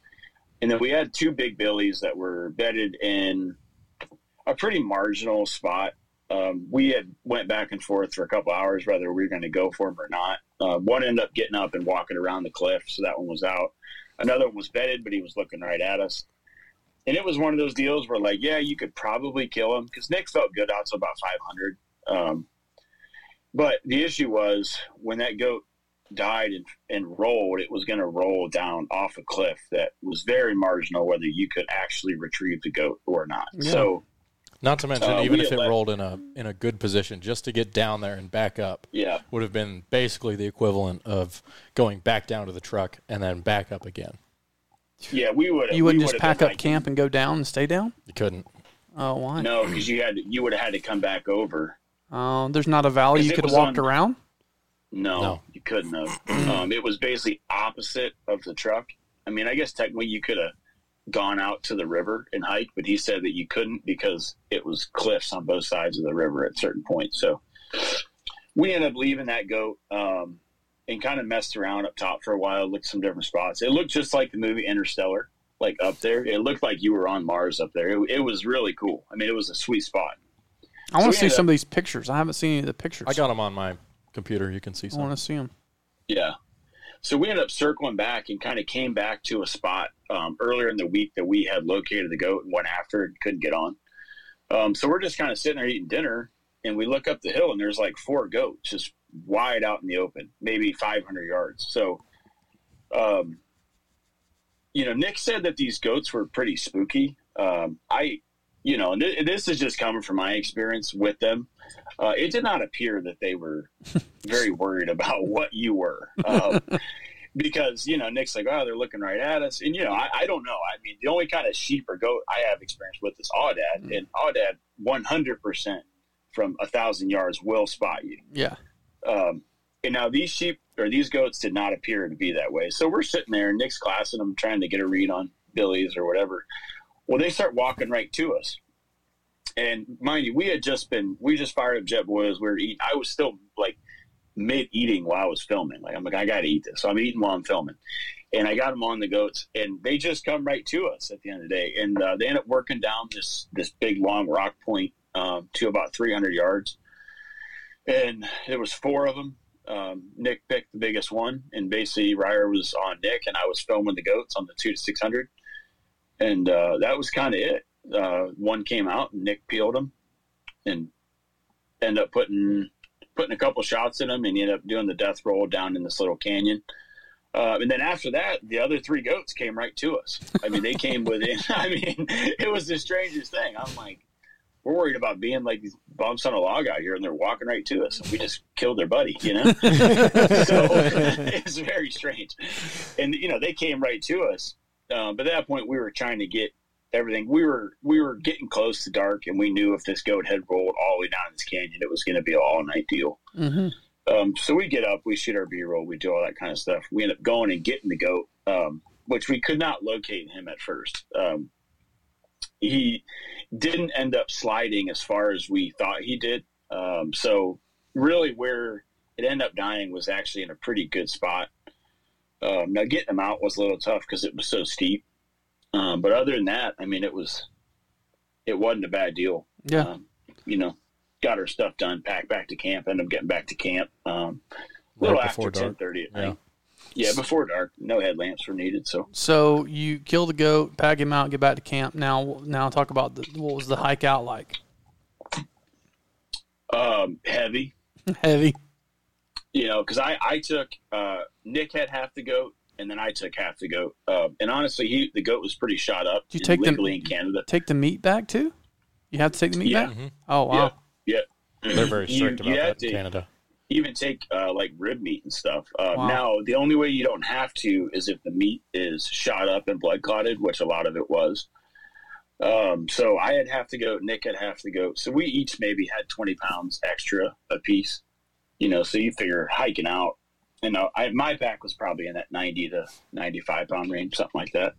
and then we had two big billies that were bedded in a pretty marginal spot um, we had went back and forth for a couple hours whether we were going to go for them or not. Uh, one ended up getting up and walking around the cliff, so that one was out. Another one was bedded, but he was looking right at us. And it was one of those deals where, like, yeah, you could probably kill him because Nick felt good out to about 500. Um, but the issue was when that goat died and, and rolled, it was going to roll down off a cliff that was very marginal whether you could actually retrieve the goat or not. Yeah. So, Not to mention, Uh, even if it let- rolled in a in a good position, just to get down there and back up yeah. would have been basically the equivalent of going back down to the truck and then back up again. Yeah, we would. You wouldn't just pack up like- camp and go down and stay down? You couldn't. Oh, why? No, because you had you would have had to come back over. Oh, there's not a valley you could have walked on- around? No, No. you couldn't have. um, it was basically opposite of the truck. I mean, I guess technically you could have gone out to the river and hiked, but he said that you couldn't because it was cliffs on both sides of the river at certain points. So we ended up leaving that goat um, and kind of messed around up top for a while, looked some different spots. It looked just like the movie Interstellar, like up there. It looked like you were on Mars up there. It, it was really cool. I mean, it was a sweet spot. I want we to see ended some of these pictures. I haven't seen any of the pictures. I got them on my computer. You can see some. I want to see them. Yeah. So we ended up circling back and kind of came back to a spot um, earlier in the week that we had located the goat and went after it and couldn't get on. Um, so we're just kind of sitting there eating dinner and we look up the hill and there's like four goats just wide out in the open, maybe 500 yards. So, um, you know, Nick said that these goats were pretty spooky. Um, I, you know, and th- this is just coming from my experience with them. Uh, it did not appear that they were very worried about what you were. Um, because, you know, Nick's like, oh, they're looking right at us. And, you know, I, I don't know. I mean, the only kind of sheep or goat I have experience with is Aoudad. And Aoudad, 100% from a thousand yards will spot you. Yeah. Um, and now these sheep or these goats did not appear to be that way. So we're sitting there, and Nick's glassing them, trying to get a read on Billy's or whatever. Well, they start walking right to us. And mind you, we had just been, we just fired up Jetboils. We were eating. I was still like mid eating while I was filming. Like, I'm like, I got to eat this. So I'm eating while I'm filming. And I got them on the goats, and they just come right to us at the end of the day. And uh, they end up working down this this big long rock point um, to about 300 yards. And there was four of them. Um, Nick picked the biggest one, and basically Ryer was on Nick, and I was filming the goats on the two to 600. And uh, that was kind of it. Uh, one came out, and Nick peeled him, and ended up putting putting a couple shots in him, and he ended up doing the death roll down in this little canyon. Uh, and then after that, the other three goats came right to us. I mean, they came within. I mean, it was the strangest thing. I'm like, we're worried about being like these bumps on a log out here, and they're walking right to us. And we just killed their buddy, you know. so it's very strange. And you know, they came right to us. Uh, but at that point, we were trying to get everything. We were we were getting close to dark, and we knew if this goat had rolled all the way down this canyon, it was going to be an all night deal. Mm-hmm. Um, so we get up, we shoot our B roll, we do all that kind of stuff. We end up going and getting the goat, um, which we could not locate him at first. Um, he didn't end up sliding as far as we thought he did. Um, so really, where it ended up dying was actually in a pretty good spot. Um, now getting him out was a little tough because it was so steep. Um, but other than that, I mean, it was it wasn't a bad deal Yeah. um, you know, got our stuff done, packed back to camp, ended up getting back to camp. Um, a little before after ten thirty at night. Yeah, before dark. No headlamps were needed. So So you kill the goat, pack him out, get back to camp. Now, now talk about the, what was the hike out like? um, heavy, Heavy. you know, because I I took uh, Nick had half the goat, and then I took half the goat. Uh, and honestly, he the goat was pretty shot up. Did you take them- legally in Canada? Take the meat back too. You have to take the meat Yeah. back. Oh wow. Yeah, They're very strict you about have that in to- Canada. Even take uh, like rib meat and stuff. Uh, Wow. Now, the only way you don't have to is if the meat is shot up and blood clotted, which a lot of it was. Um, so I had half the goat, Nick had half the goat. So we each maybe had 20 pounds extra a piece, you know, so you figure hiking out, you know, I, my pack was probably in that 90 to 95 pound range, something like that.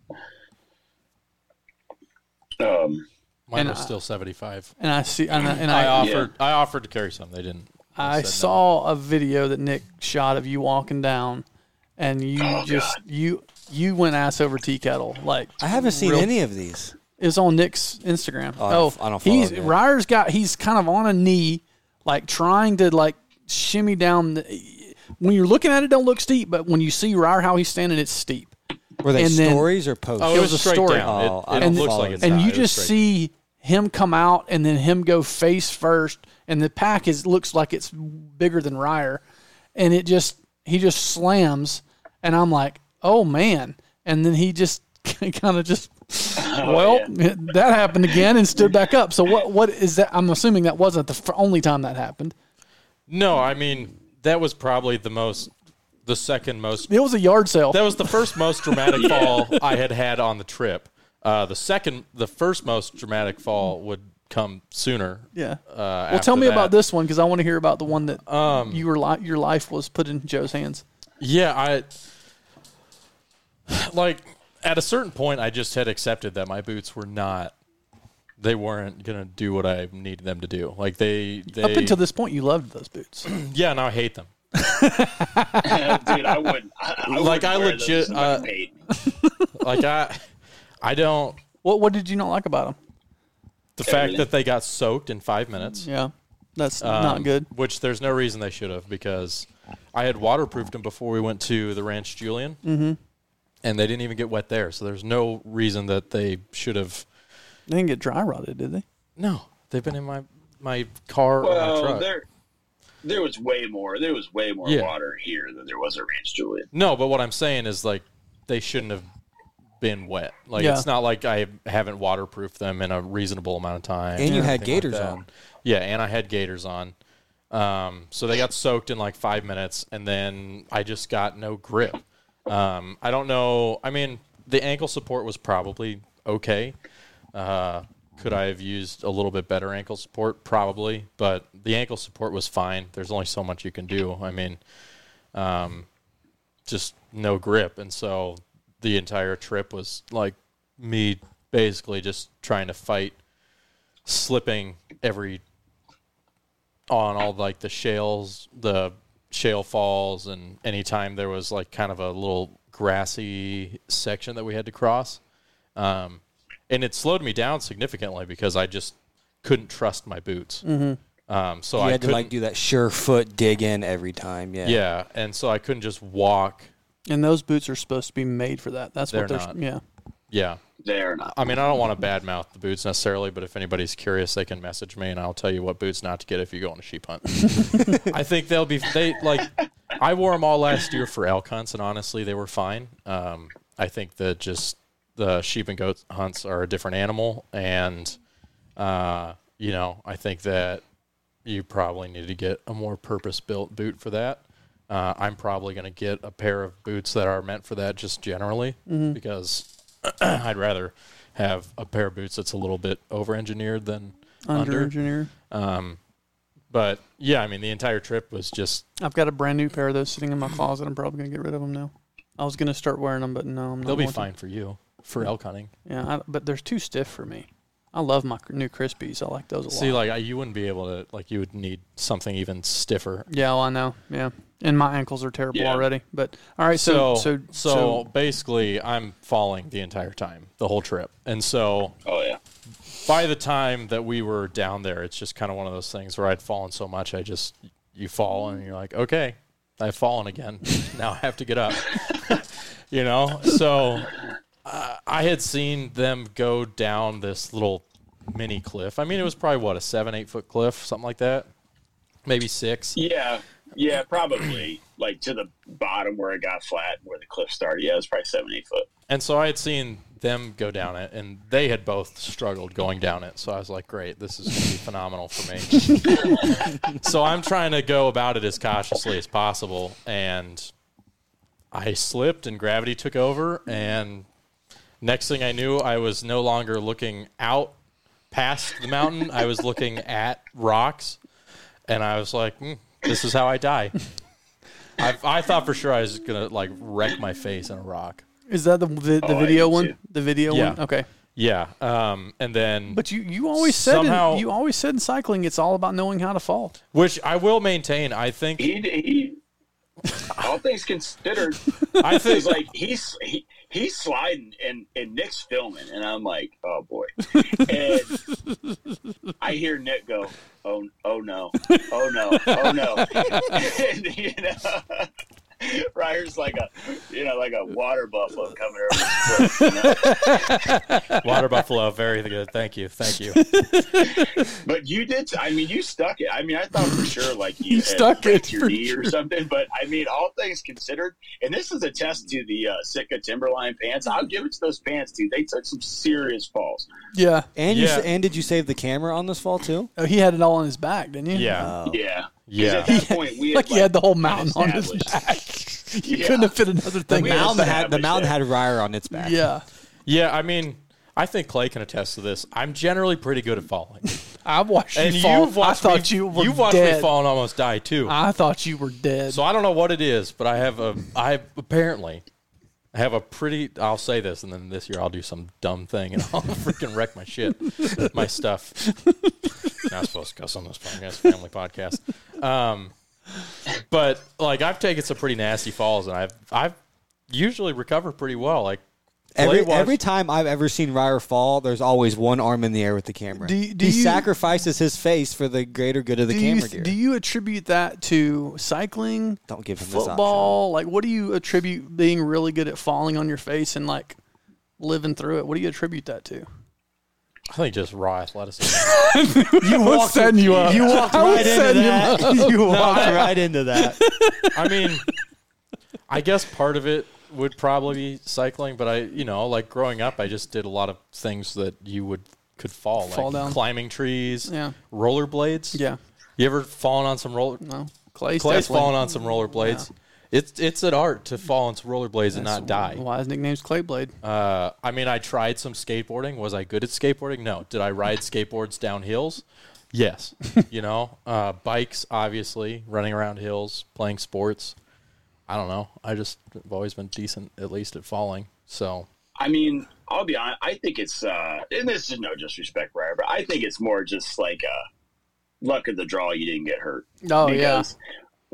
Um, Mine And was I- still seventy five. And I see, and I, and I I, offered I offered to carry some. They didn't. They I said no. saw a video that Nick shot of you walking down, and you Oh, just you you went ass over tea kettle like I haven't seen real- any of these. It's on Nick's Instagram. Oh, I don't- oh, I don't follow he's him, Ryer's got he's kind of on a knee, like trying to like shimmy down. The, when you're looking at it, don't look steep, but when you see Ryer how he's standing, it's steep. Were they And then- stories or posts? Oh, It it was was a story. down. Oh, It- it, don't looks like it's and not. you It just see him come out and then him go face first, and the pack is looks like it's bigger than Ryer, and it just he just slams, and I'm like, oh man, and then he just kind of just. well, that happened again and stood back up. So what? What is that? I'm assuming that wasn't the only time that happened. No, I mean that was probably the most the second most. It was a yard sale. That was the first most dramatic fall I had had on the trip. Uh, the second, the first most dramatic fall would come sooner. yeah. Uh, well, tell me after about this one because I want to hear about the one that Um, you were li- your life was put in Joe's hands. Yeah, I like at a certain point I just had accepted that my boots were not they weren't gonna do what I needed them to do. Like they they Up until this point, you loved those boots. yeah, now I hate them. Dude, I wouldn't. I, I Like, wouldn't I legit, Those uh. Like I I don't what What did you not like about them? The fact that they got soaked in five minutes. Yeah, that's um, not good. Which there's no reason they should have because I had waterproofed them before we went to the Ranch Julian, mm-hmm. and they didn't even get wet there. So there's no reason that they should have. They didn't get dry rotted, did they? No, they've been in my my car or my Well, truck. there, there was way more. There was way more Yeah. water here than there was at Ranch Julian. No, but what I'm saying is like they shouldn't have been wet. Like Yeah. it's not like I haven't waterproofed them in a reasonable amount of time. And you or had anything like gaiters that. on. Yeah, and I had gaiters on. Um, so they got soaked in like five minutes, and then I just got no grip. Um, I don't know. I mean, the ankle support was probably okay. Uh, could I have used a little bit better ankle support? Probably, but the ankle support was fine. There's only so much you can do. I mean, um, just no grip, and so the entire trip was like me basically just trying to fight slipping every on all like the shales, the shale falls, and anytime there was like kind of a little grassy section that we had to cross. Um, and it slowed me down significantly because I just couldn't trust my boots. Mm-hmm. Um, so You I had to like do that sure foot dig in every time. Yeah. yeah, and so I couldn't just walk. And those boots are supposed to be made for that. That's what They're they're. not. Yeah. Yeah, They're not. I mean, I don't want to badmouth the boots necessarily, but if anybody's curious, they can message me and I'll tell you what boots not to get if you go on a sheep hunt. I think they'll be they like I wore them all last year for elk hunts, and honestly, they were fine. Um, I think that just the sheep and goat hunts are a different animal, and uh, you know, I think that you probably need to get a more purpose-built boot for that. Uh, I'm probably going to get a pair of boots that are meant for that, just generally, because I'd rather have a pair of boots that's a little bit over-engineered than under engineered. Um, but yeah, I mean, the entire trip was just I've got a brand new pair of those sitting in my closet. I'm probably gonna get rid of them now. I was gonna start wearing them, but no, I'm not. they'll be going to. fine for you for elk hunting. Yeah, I, but they're too stiff for me. I love my new Crispis. I like those a lot. See, lot. like I, you wouldn't be able to like you would need something even stiffer. yeah, well, I know. Yeah, and my ankles are terrible Yeah. already. But all right, so So, so so basically, I'm falling the entire time, the whole trip, and so Oh yeah. by the time that we were down there, it's just kind of one of those things where I'd fallen so much, I just you fall and you're like, okay, I've fallen again. now I have to get up. you know, so uh, I had seen them go down this little mini cliff. I mean, it was probably what a seven, eight foot cliff, something like that, maybe six. Yeah. Yeah, probably like to the bottom where it got flat, where the cliff started. Yeah, it was probably seven, eight foot. And so I had seen them go down it, and they had both struggled going down it. So I was like, great, this is going to be phenomenal for me. so I'm trying to go about it as cautiously as possible. And I slipped, and gravity took over. And next thing I knew, I was no longer looking out past the mountain, I was looking at rocks. And I was like, hmm, this is how I die. I, I thought for sure I was going to like wreck my face in a rock. is that the the, the Oh, I video one? too. The video Yeah. one. Okay. Yeah. Um, and then, But you, you always said Somehow- in, you always said in cycling it's all about knowing how to fall. which I will maintain, I think, He, he all things considered, I think, he's like he's he, he's sliding and and Nick's filming, and I'm like, oh boy. And I hear Nick go, oh oh no, oh no, oh no, and, you know. Ryer's like a, you know, like a water buffalo coming over the cliff. You know? water buffalo, very good. Thank you. Thank you. But you did. I mean, you stuck it. I mean, I thought for sure like you, You stuck break it, your for knee or something. But I mean, all things considered, and this is a test to the uh, Sitka Timberline pants. I'll give it to those pants, dude. They took some serious falls. Yeah. And you Yeah. s and did you save the camera on this fall too? Oh, he had it all on his back, didn't he? Yeah. Oh. Yeah, 'Cause Yeah. At that point, we had, Like he had the whole mountain on his back. You Yeah. couldn't have fit another thing. We in. had mountain had the mountain had Ryer on its back. Yeah, Yeah, I mean, I think Clay can attest to this. I'm generally pretty good at falling. I've watched and you fall. you've watched I thought me, you were you've watched dead. me fall and almost die too. I thought you were dead. So I don't know what it is, but I have a I apparently have a pretty I'll say this and then this year I'll do some dumb thing and I'll freaking wreck my shit. My stuff. Not supposed to cuss on this podcast, family podcast. Um but like I've taken some pretty nasty falls and I've I've usually recovered pretty well. Like Every Clay every time I've ever seen Ryer fall, there's always one arm in the air with the camera. Do you- do he you- sacrifices his face for the greater good of the do you, camera gear. do you attribute that to cycling, Don't give him this option. football? Like, what do you attribute being really good at falling on your face and like living through it? What do you attribute that to? I think just raw athleticism. You walked setting you up. You walked right into setting you that. up. You walked right into that. I mean, I guess part of it would probably be cycling, but I, you know, like growing up, I just did a lot of things that you would could fall, Fall like down. climbing trees, Yeah. rollerblades. Yeah. You ever fallen on some roller? No. Clay's, Clay's fallen on some rollerblades. It's it's an art to fall on some rollerblades and not die. Why his nickname's Clayblade? Uh, I mean, I tried some skateboarding. Was I good at skateboarding? No. Did I ride skateboards down hills? Yes. you know, uh, bikes, obviously, running around hills, playing sports. I don't know. I just have always been decent, at least at falling. So I mean, I'll be honest. I think it's, uh, and this is no disrespect, Ryer, but I think it's more just like uh, luck of the draw. You didn't get hurt. Oh yeah.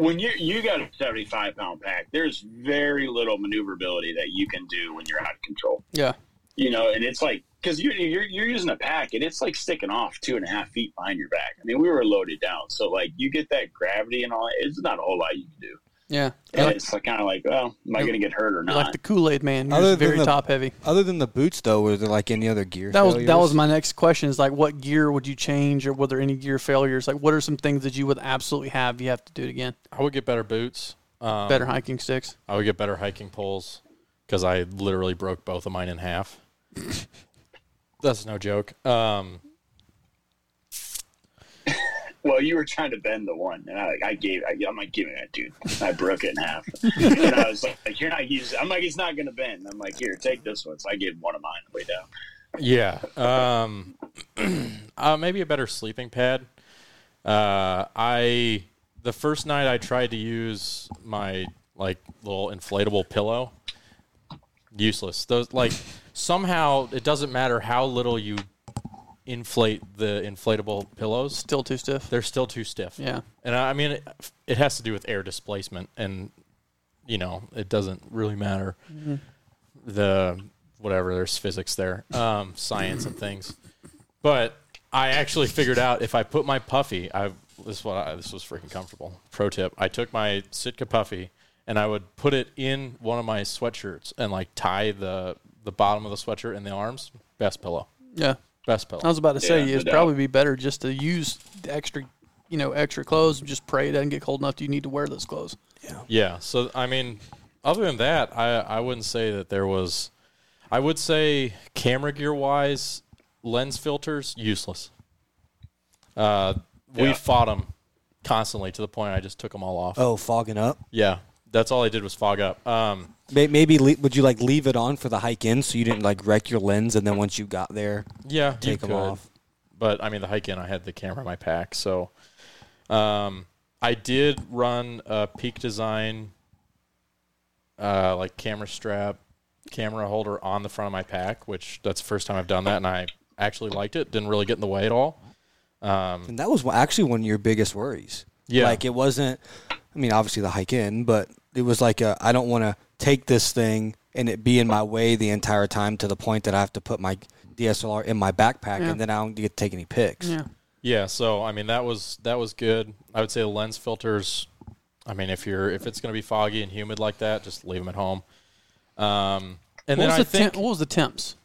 When you you got a seventy five pound pack, there's very little maneuverability that you can do when you're out of control. Yeah. You know, and it's like because you're, you're you're using a pack and it's like sticking off two and a half feet behind your back. I mean, we were loaded down, so like you get that gravity and all. that. It's not a whole lot you can do. Yeah. And Like, it's like kind of like, well, am I going to get hurt or not? like the Kool Aid man. You're Other very the- top heavy. Other than the boots, though, were there like any other gear? That was that was my next question. Is like, what gear would you change, or were there any gear failures? Like, what are some things that you would absolutely have? You have to do it again. I would get better boots. Um, Better hiking sticks. I would get better hiking poles because I literally broke both of mine in half. That's no joke. Um, Well, you were trying to bend the one, and I, I gave. I, I'm like, give me that, dude. I broke it in half, and I was like, "You're not using." I'm like, "It's not going to bend." I'm like, "Here, take this one." So I gave one of mine way down. Yeah. Um, uh, maybe a better sleeping pad. Uh, I the first night I tried to use my like little inflatable pillow. Useless. Those like somehow it doesn't matter how little you inflate the inflatable pillows, Still too stiff. they're still too stiff. Yeah. And I I mean, it, it has to do with air displacement, and you know, it doesn't really matter. The whatever, there's physics there, um, science and things. But I actually figured out if I put my puffy, I this what I, this was freaking comfortable. Pro tip: I took my Sitka puffy and I would put it in one of my sweatshirts and like tie the the bottom of the sweatshirt and the arms. Best pillow. Yeah. Best pillow. I was about to say Yeah, it'd doubt. probably be better just to use the extra, you know, extra clothes. and Just pray it doesn't get cold enough. Do you need to wear those clothes? Yeah. Yeah. So I mean, other than that, I I wouldn't say that there was. I would say camera gear wise, lens filters useless. Uh, we Yeah. fought them constantly to the point I just took them all off. Oh, fogging up. Yeah, that's all I did was fog up. Um, May- Maybe le- would you like leave it on for the hike in so you didn't like wreck your lens and then once you got there yeah, you take them could. off? But I mean, the hike in, I had the camera in my pack, so um, I did run a Peak Design uh, like camera strap, camera holder on the front of my pack, which that's the first time I've done that, and I actually liked it. Didn't really get in the way at all. Um, And that was actually one of your biggest worries. Yeah. Like it wasn't. I mean, obviously the hike in, but it was like a, I don't want to take this thing and it be in my way the entire time to the point that I have to put my DSLR in my backpack Yeah. and then I don't get to take any pics. Yeah. Yeah, so I mean that was that was good. I would say the lens filters. I mean, if you're if it's going to be foggy and humid like that, just leave them at home. Um, and What then was, I the think temp, what was the temps?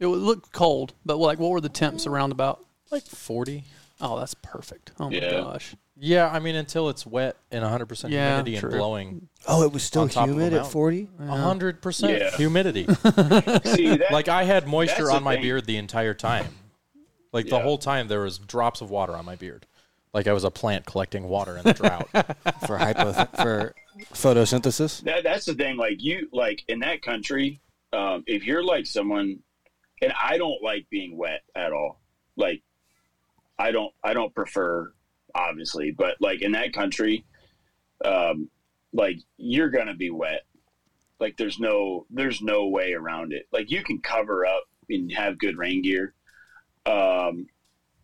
It looked cold, but like, what were the temps around about? like forty. Oh, that's perfect. Oh my Yeah. gosh. Yeah, I mean until it's wet and 100 percent Yeah, humidity true. and blowing Oh, it was still On top of a humid at mountain. 40? 100 percent Yeah. humidity. See, that, like I had moisture the on my thing. beard the entire time. Like the Yeah. whole time there was drops of water on my beard. Like I was a plant collecting water in the drought. for hypo for Photosynthesis. That, that's the thing. Like you, like in that country, um, if you're like someone, and I don't like being wet at all. Like, I don't, I don't prefer, obviously, but like in that country, um, like you're gonna be wet. Like there's no, there's no way around it. Like you can cover up and have good rain gear, um,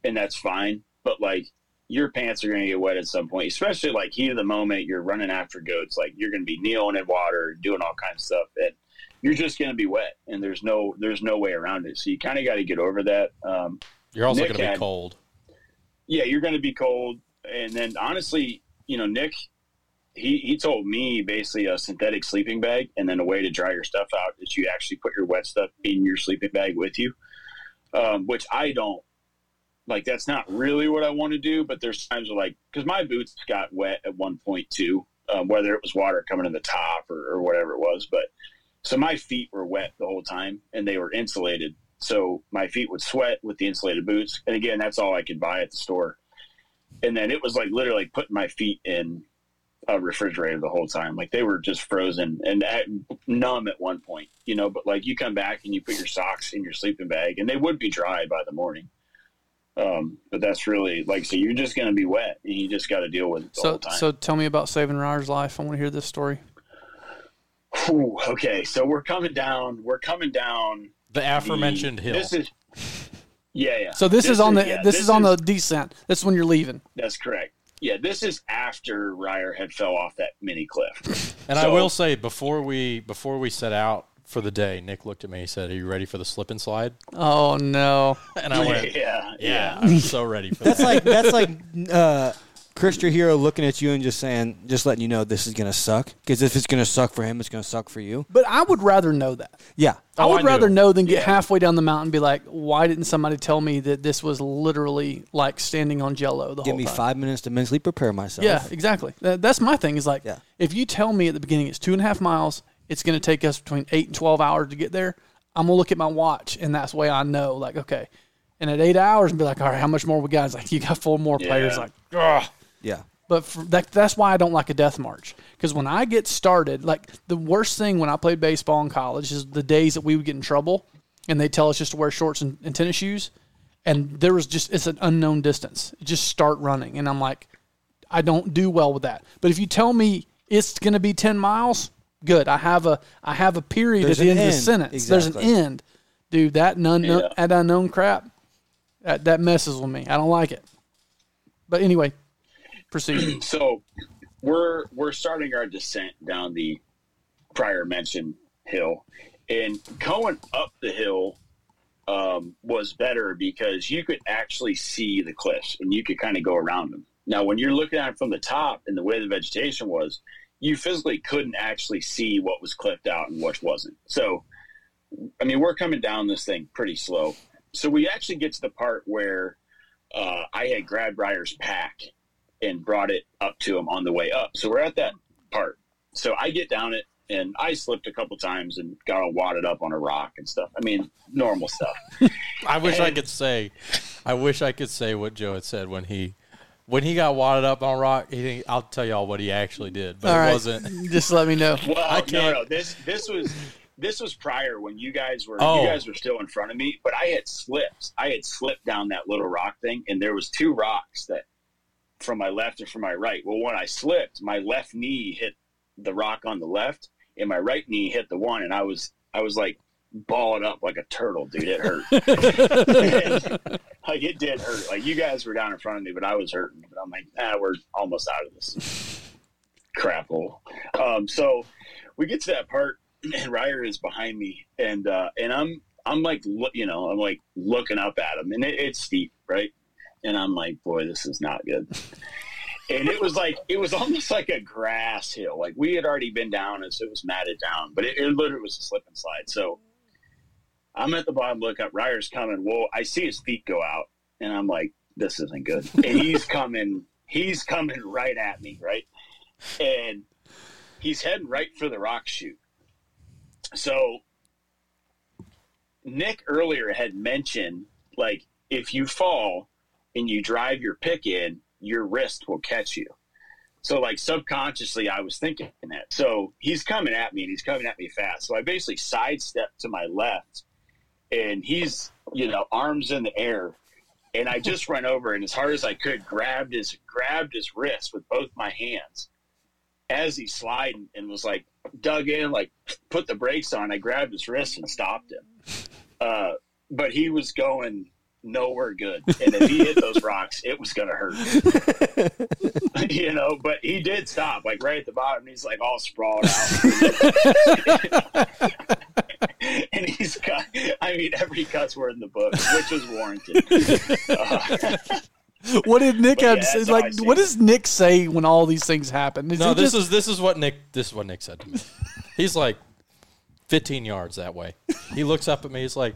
and that's fine. But like your pants are to get wet at some point, especially like heat of the moment. You're running after goats, like you're to be kneeling in water, doing all kinds of stuff, and you're just to be wet. And there's no there's no way around it. So you kind of got to get over that. Um, You're also Nick to be had- cold. Yeah, you're going to be cold. And then honestly, you know, Nick, he, he told me basically a synthetic sleeping bag and then a way to dry your stuff out is you actually put your wet stuff in your sleeping bag with you, um, which I don't like. That's not really what I want to do, but there's times where like, cause my boots got wet at one point too, um, whether it was water coming in the top or, or whatever it was. But so my feet were wet the whole time and they were insulated. So my feet would sweat with the insulated boots. And again, that's all I could buy at the store and then it was like literally putting my feet in a refrigerator the whole time. Like they were just frozen and at, numb at one point, you know. But like you come back and you put your socks in your sleeping bag, and they would be dry by the morning. Um, but that's really like so you're just going to be wet, and you just got to deal with it the So so tell me about saving Ryer's life. I want to hear this story. Whew, okay, so we're coming down. We're coming down The the- aforementioned hill. This is yeah, yeah. So this, is on the yeah, this, is on the descent. This is when you're leaving. That's correct. Yeah, this is after Ryer had fell off that mini cliff. and I will say before we before we set out for the day, Nick looked at me. He said, "Are you ready for the slip and slide?" Oh no! And I went, yeah, "Yeah, I'm so ready for That's that." like that's like uh, Chris your Hero looking at you and just saying, just letting you know this is gonna suck. Because if it's gonna suck for him, it's gonna suck for you. But I would rather know that. Yeah. I Oh, would I knew. rather know than get Yeah. halfway down the mountain and be like, "Why didn't somebody tell me that this was literally like standing on Jello the Give whole me time?" five minutes to mentally prepare myself. Yeah, exactly. That- That's my thing. Is like, Yeah. if you tell me at the beginning it's two and a half miles, it's going to take us between eight and twelve hours to get there. I'm gonna look at my watch, and that's the way I know. Like, okay, and at eight hours, and be like, all right, how much more we got? It's like you got four more players. Yeah. Like, ugh. Yeah. But for that, that's why I don't like a death march. Because when I get started, like the worst thing when I played baseball in college is the days that we would get in trouble and they tell us just to wear shorts and, and tennis shoes. And there was just, it's an unknown distance. Just start running. And I'm like, I don't do well with that. But if you tell me it's going to be 10 miles, good. I have a, I have a period There's at the an end of the end. sentence. There's an end. Dude, that, nun, Yeah. that unknown crap, that, that messes with me. I don't like it. But anyway, proceed. so we're we're starting our descent down the prior mentioned hill and going up the hill um, was better because you could actually see the cliffs and you could kind of go around them now when you're looking at it from the top and the way the vegetation was you physically couldn't actually see what was clipped out and what wasn't. So i mean we're coming down this thing pretty slow. So we actually get to the part where uh, i had grabbed Ryer's pack and brought it up to him on the way up. So we're at that part. So I get down it and I slipped a couple times and got all wadded up on a rock and stuff. I mean, normal stuff. I wish I could say, I wish I could say what Joe had said when he, when he got wadded up on a rock. He I'll tell y'all what he actually did, but All it right. wasn't. Just let me know. Well, I can't- no, this this was this was prior when you guys were Oh. you guys were still in front of me, but I had slipped. I had slipped down that little rock thing, and there was two rocks that from my left and from my right. Well, when I slipped, my left knee hit the rock on the left, and my right knee hit the one, and I was I was like balled up like a turtle, dude. It hurt. like it did hurt. Like you guys were down in front of me, but I was hurting. But I'm like, ah, we're almost out of this crap hole. Um, so we get to that part, and Ryer is behind me, and uh, and I'm I'm like, you know, I'm like looking up at him, and it, it's steep, right? And I'm like, boy, this is not good. And it was like it was almost like a grass hill. Like we had already been down, and so it was matted down, but it, it literally was a slip and slide. So I'm at the bottom, look up. Ryer's coming. Well, I see his feet go out, and I'm like, this isn't good. And he's coming. He's coming right at me, right? And he's heading right for the rock chute. So Nick earlier had mentioned like if you fall and you drive your pick in, your wrist will catch you. So like subconsciously, I was thinking that. So he's coming at me, and he's coming at me fast. So I basically sidestepped to my left, and he's you know arms in the air, and I just ran over and as hard as I could grabbed his grabbed his wrist with both my hands as he's sliding and was like dug in, like put the brakes on. I grabbed his wrist and stopped him. Uh, but he was going nowhere good. And if he hit those rocks, it was going to hurt. you know, but he did stop, like right at the bottom. He's like all sprawled out. and he's cut, I mean, every cuss word in the book, which was warranted. Uh, What did Nick But have yeah, to say? that's how I Like, what does Nick say when all these things happen? Is No, this just- is this is what Nick this is what Nick said to me. He's like 15 yards that way. He looks up at me. He's like,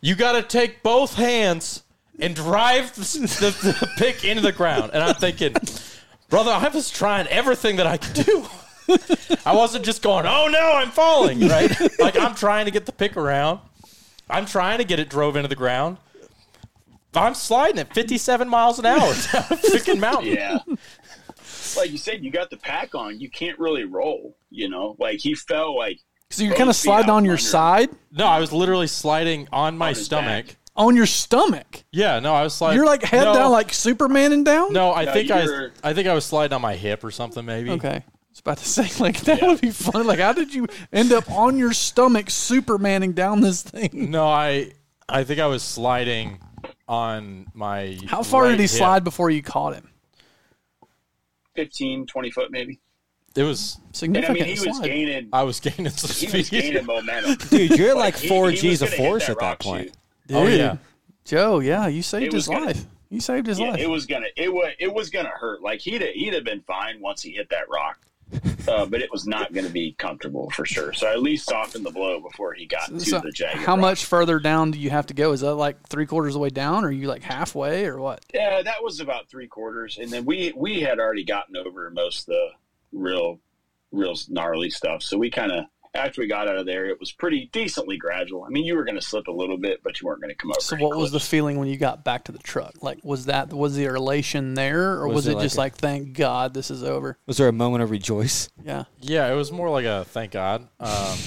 "You got to take both hands and drive the, the, the pick into the ground." And I'm thinking, brother, I was trying everything that I could do. I wasn't just going, "Oh no, I'm falling!" Right? like I'm trying to get the pick around. I'm trying to get it drove into the ground. I'm sliding at 57 miles an hour down a freaking mountain. yeah. Like you said, you got the pack on. You can't really roll. You know, like he fell like so you're kind of feet sliding on your under side, No, I was literally sliding on my On his stomach. back. on your stomach. Yeah, no, I was sliding. You're like head no, down, like Superman and down. No, I No, think I, you're- I think I was sliding on my hip or something. Maybe. Okay. I was about to say, like, that would be fun. Like, how did you end up on your stomach, Supermaning down this thing? No, I, I think I was sliding on my. How far right did he hip. slide before you caught him? 15, 20 foot maybe. It was. And I Significant mean, he was gaining. I was gaining some He speed. was gaining momentum. Dude, you're like he- four he was G's of force at that point. chute. oh yeah. Joe, yeah, you saved his gonna- life. You saved his Yeah, life. it was gonna it was it was gonna hurt. Like he'd he'd have been fine once he hit that rock, uh, but it was not gonna be comfortable for sure. So I at least softened the blow before he got to So the jagged. how rock. much further down do you have to go? Is that like three quarters of the way down, or are you like halfway, or what? Yeah, that was about three quarters, and then we we had already gotten over most of the real real gnarly stuff. So we kind of after we got out of there, it was pretty decently gradual. I mean, you were going to slip a little bit, but you weren't going to come over. So, any what was the feeling when you got back to the truck? Like, was that was the elation there, or was, Was it, it like just a- like, thank God this is over? Was there a moment of rejoice? Yeah. Yeah, it was more like a thank God. Um,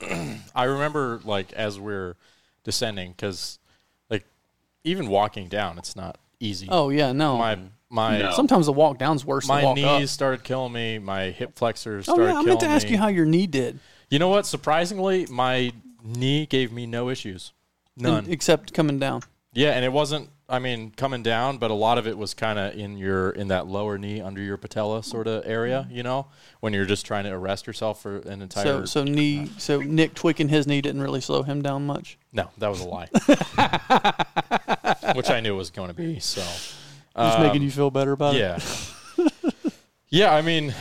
I remember like as we're descending because like even walking down, it's not easy. Oh yeah, no. my my No. Sometimes the walk down's worse my than walk knees up. started killing me. My hip flexors Oh yeah, I meant to ask me. you how your knee did, You know what? Surprisingly, my knee gave me no issues. None. except coming down. Yeah, and it wasn't. I mean, coming down, but a lot of it was kind of in your in that lower knee under your patella sort of area. You know, when you're just trying to arrest yourself for an entire. So so knee so Nick tweaking his knee didn't really slow him down much. no, that was a lie. Which I knew was going to be. So Just making you feel better about it. yeah. Yeah, I mean,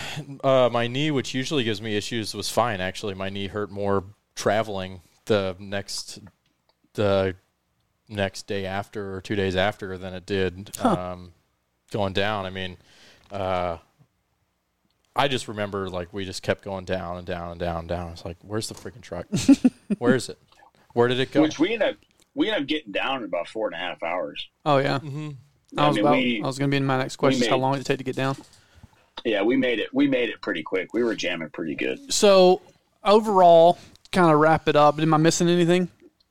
uh, my knee, which usually gives me issues, was fine. Actually, my knee hurt more traveling the next the next day after or two days after than it did um, going down. I mean, uh, I just remember like we just kept going down and down and down and down. It's like, where's the freaking truck? Where is it? Where did it go? Which we end up we ended up getting down in about four and a half hours. Oh yeah. Mm-hmm. I I was mean, about, we- I was going to be in my next question. is How long did it take to get down? Yeah, we made it. We made it pretty quick. We were jamming pretty good. So overall, kind of wrap it up. Am I missing anything?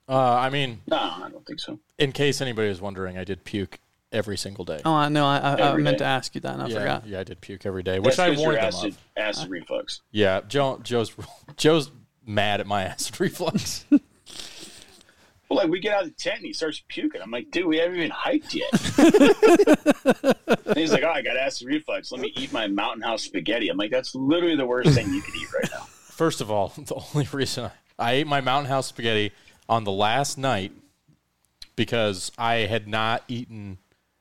Uh, I mean, No, I don't think so. in case anybody was wondering, I did puke every single day. Oh, I know. I, I, I meant day. to ask you that, and I yeah, forgot. yeah, I did puke every day, which That's I 'cause your warned them acid, of. acid reflux. Yeah, Joe, Joe's Joe's mad at my acid reflux. Well, like we get out of the tent and he starts puking. I'm like, dude, we haven't even hiked yet. and he's like, oh, I got acid reflux. Let me eat my Mountain House spaghetti. I'm like, that's literally the worst thing you could eat right now. First of all, the only reason I, I ate my Mountain House spaghetti on the last night because I had not eaten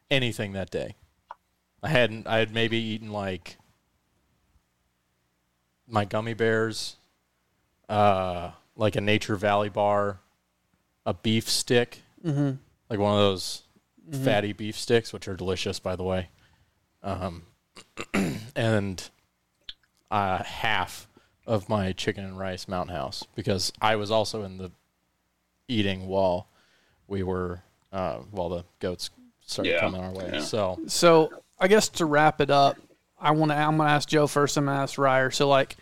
anything that day. I hadn't. I had maybe eaten like my gummy bears, uh, like a Nature Valley bar, a beef stick, mm-hmm. like one of those fatty beef sticks, which are delicious, by the way, um, and uh, half of my chicken and rice Mountain House because I was also in the eating while we were uh, while the goats started Yeah, coming our way. yeah. So So I guess to wrap it up, I want to. I'm going to ask Joe first. I'm going to ask Ryer. So like,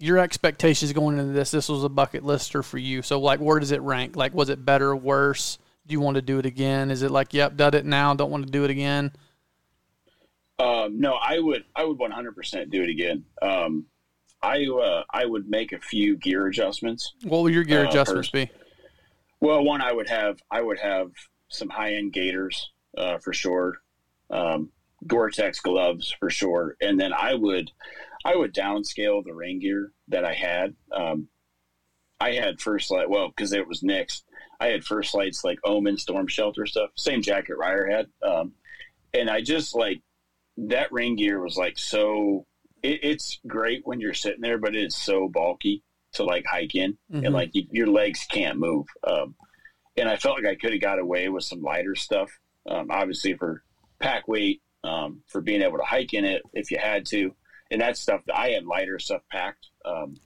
your expectations going into this. This was a bucket lister for you. So like, where does it rank? Like, was it better, or worse? Do you want to do it again? Is it like, yep, done it now, don't want to do it again? Um, no, I would I would 100% do it again. Um, I uh, I would make a few gear adjustments. What will your gear Uh, adjustments first. be? Well, one I would have I would have some high end gaiters uh, for sure, um, Gore-Tex gloves for sure, and then I would I would downscale the rain gear that I had. Um, I had First Lite well because it was Nick's. I had First Lite's like Omen Storm Shelter stuff, same jacket Ryer had, um, and I just like that rain gear was like so. It, it's great when you're sitting there, but it is so bulky to like hike in Mhm. and like you, your legs can't move. Um, and I felt like I could have got away with some lighter stuff, um, obviously for pack weight, um, for being able to hike in it if you had to, and that stuff. That I had lighter stuff packed, um,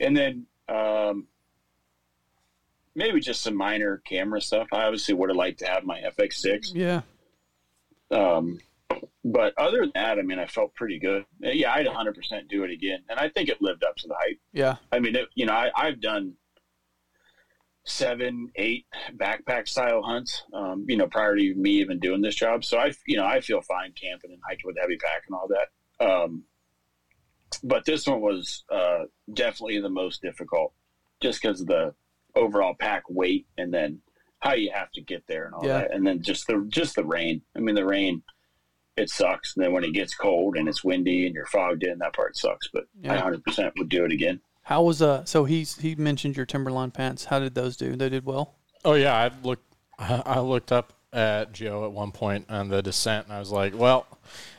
and then um, maybe just some minor camera stuff. I obviously would have liked to have my FX6. Yeah. Um, but other than that, I mean, I felt pretty good. Yeah, I'd 100% do it again, and I think it lived up to the hype. Yeah. I mean, it, you know, I, I've done seven, eight backpack style hunts, um, you know, prior to me even doing this job. So I, you know, I feel fine camping and hiking with a heavy pack and all that. Um, but this one was uh, definitely the most difficult, just because of the overall pack weight and then how you have to get there and all Yeah. that, and then just the just the rain. I mean, the rain. It sucks. And then when it gets cold and it's windy and you're fogged in, that part sucks. But I 100% would do it again. How was uh? So he's he mentioned your Timberline pants. How did those do? They did well. Oh yeah, I looked. I looked up at Joe at one point on the descent, and I was like, "Well,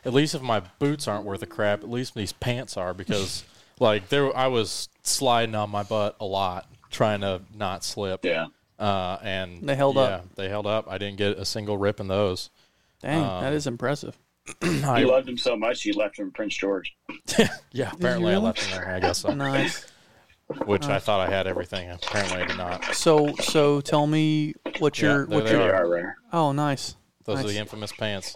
at least if my boots aren't worth a crap, at least these pants are." Because like there, I was sliding on my butt a lot, trying to not slip. Yeah. Uh, and They held yeah, up. They held up. I didn't get a single rip in those. Dang, Um, that is impressive. I- He loved him so much he left him in Prince George. yeah, apparently I left them there. I guess so. Nice. Which I thought I had everything. Apparently I did not. So so tell me what Yeah, your there what they your They are. are oh nice. Those are Nice. the infamous pants.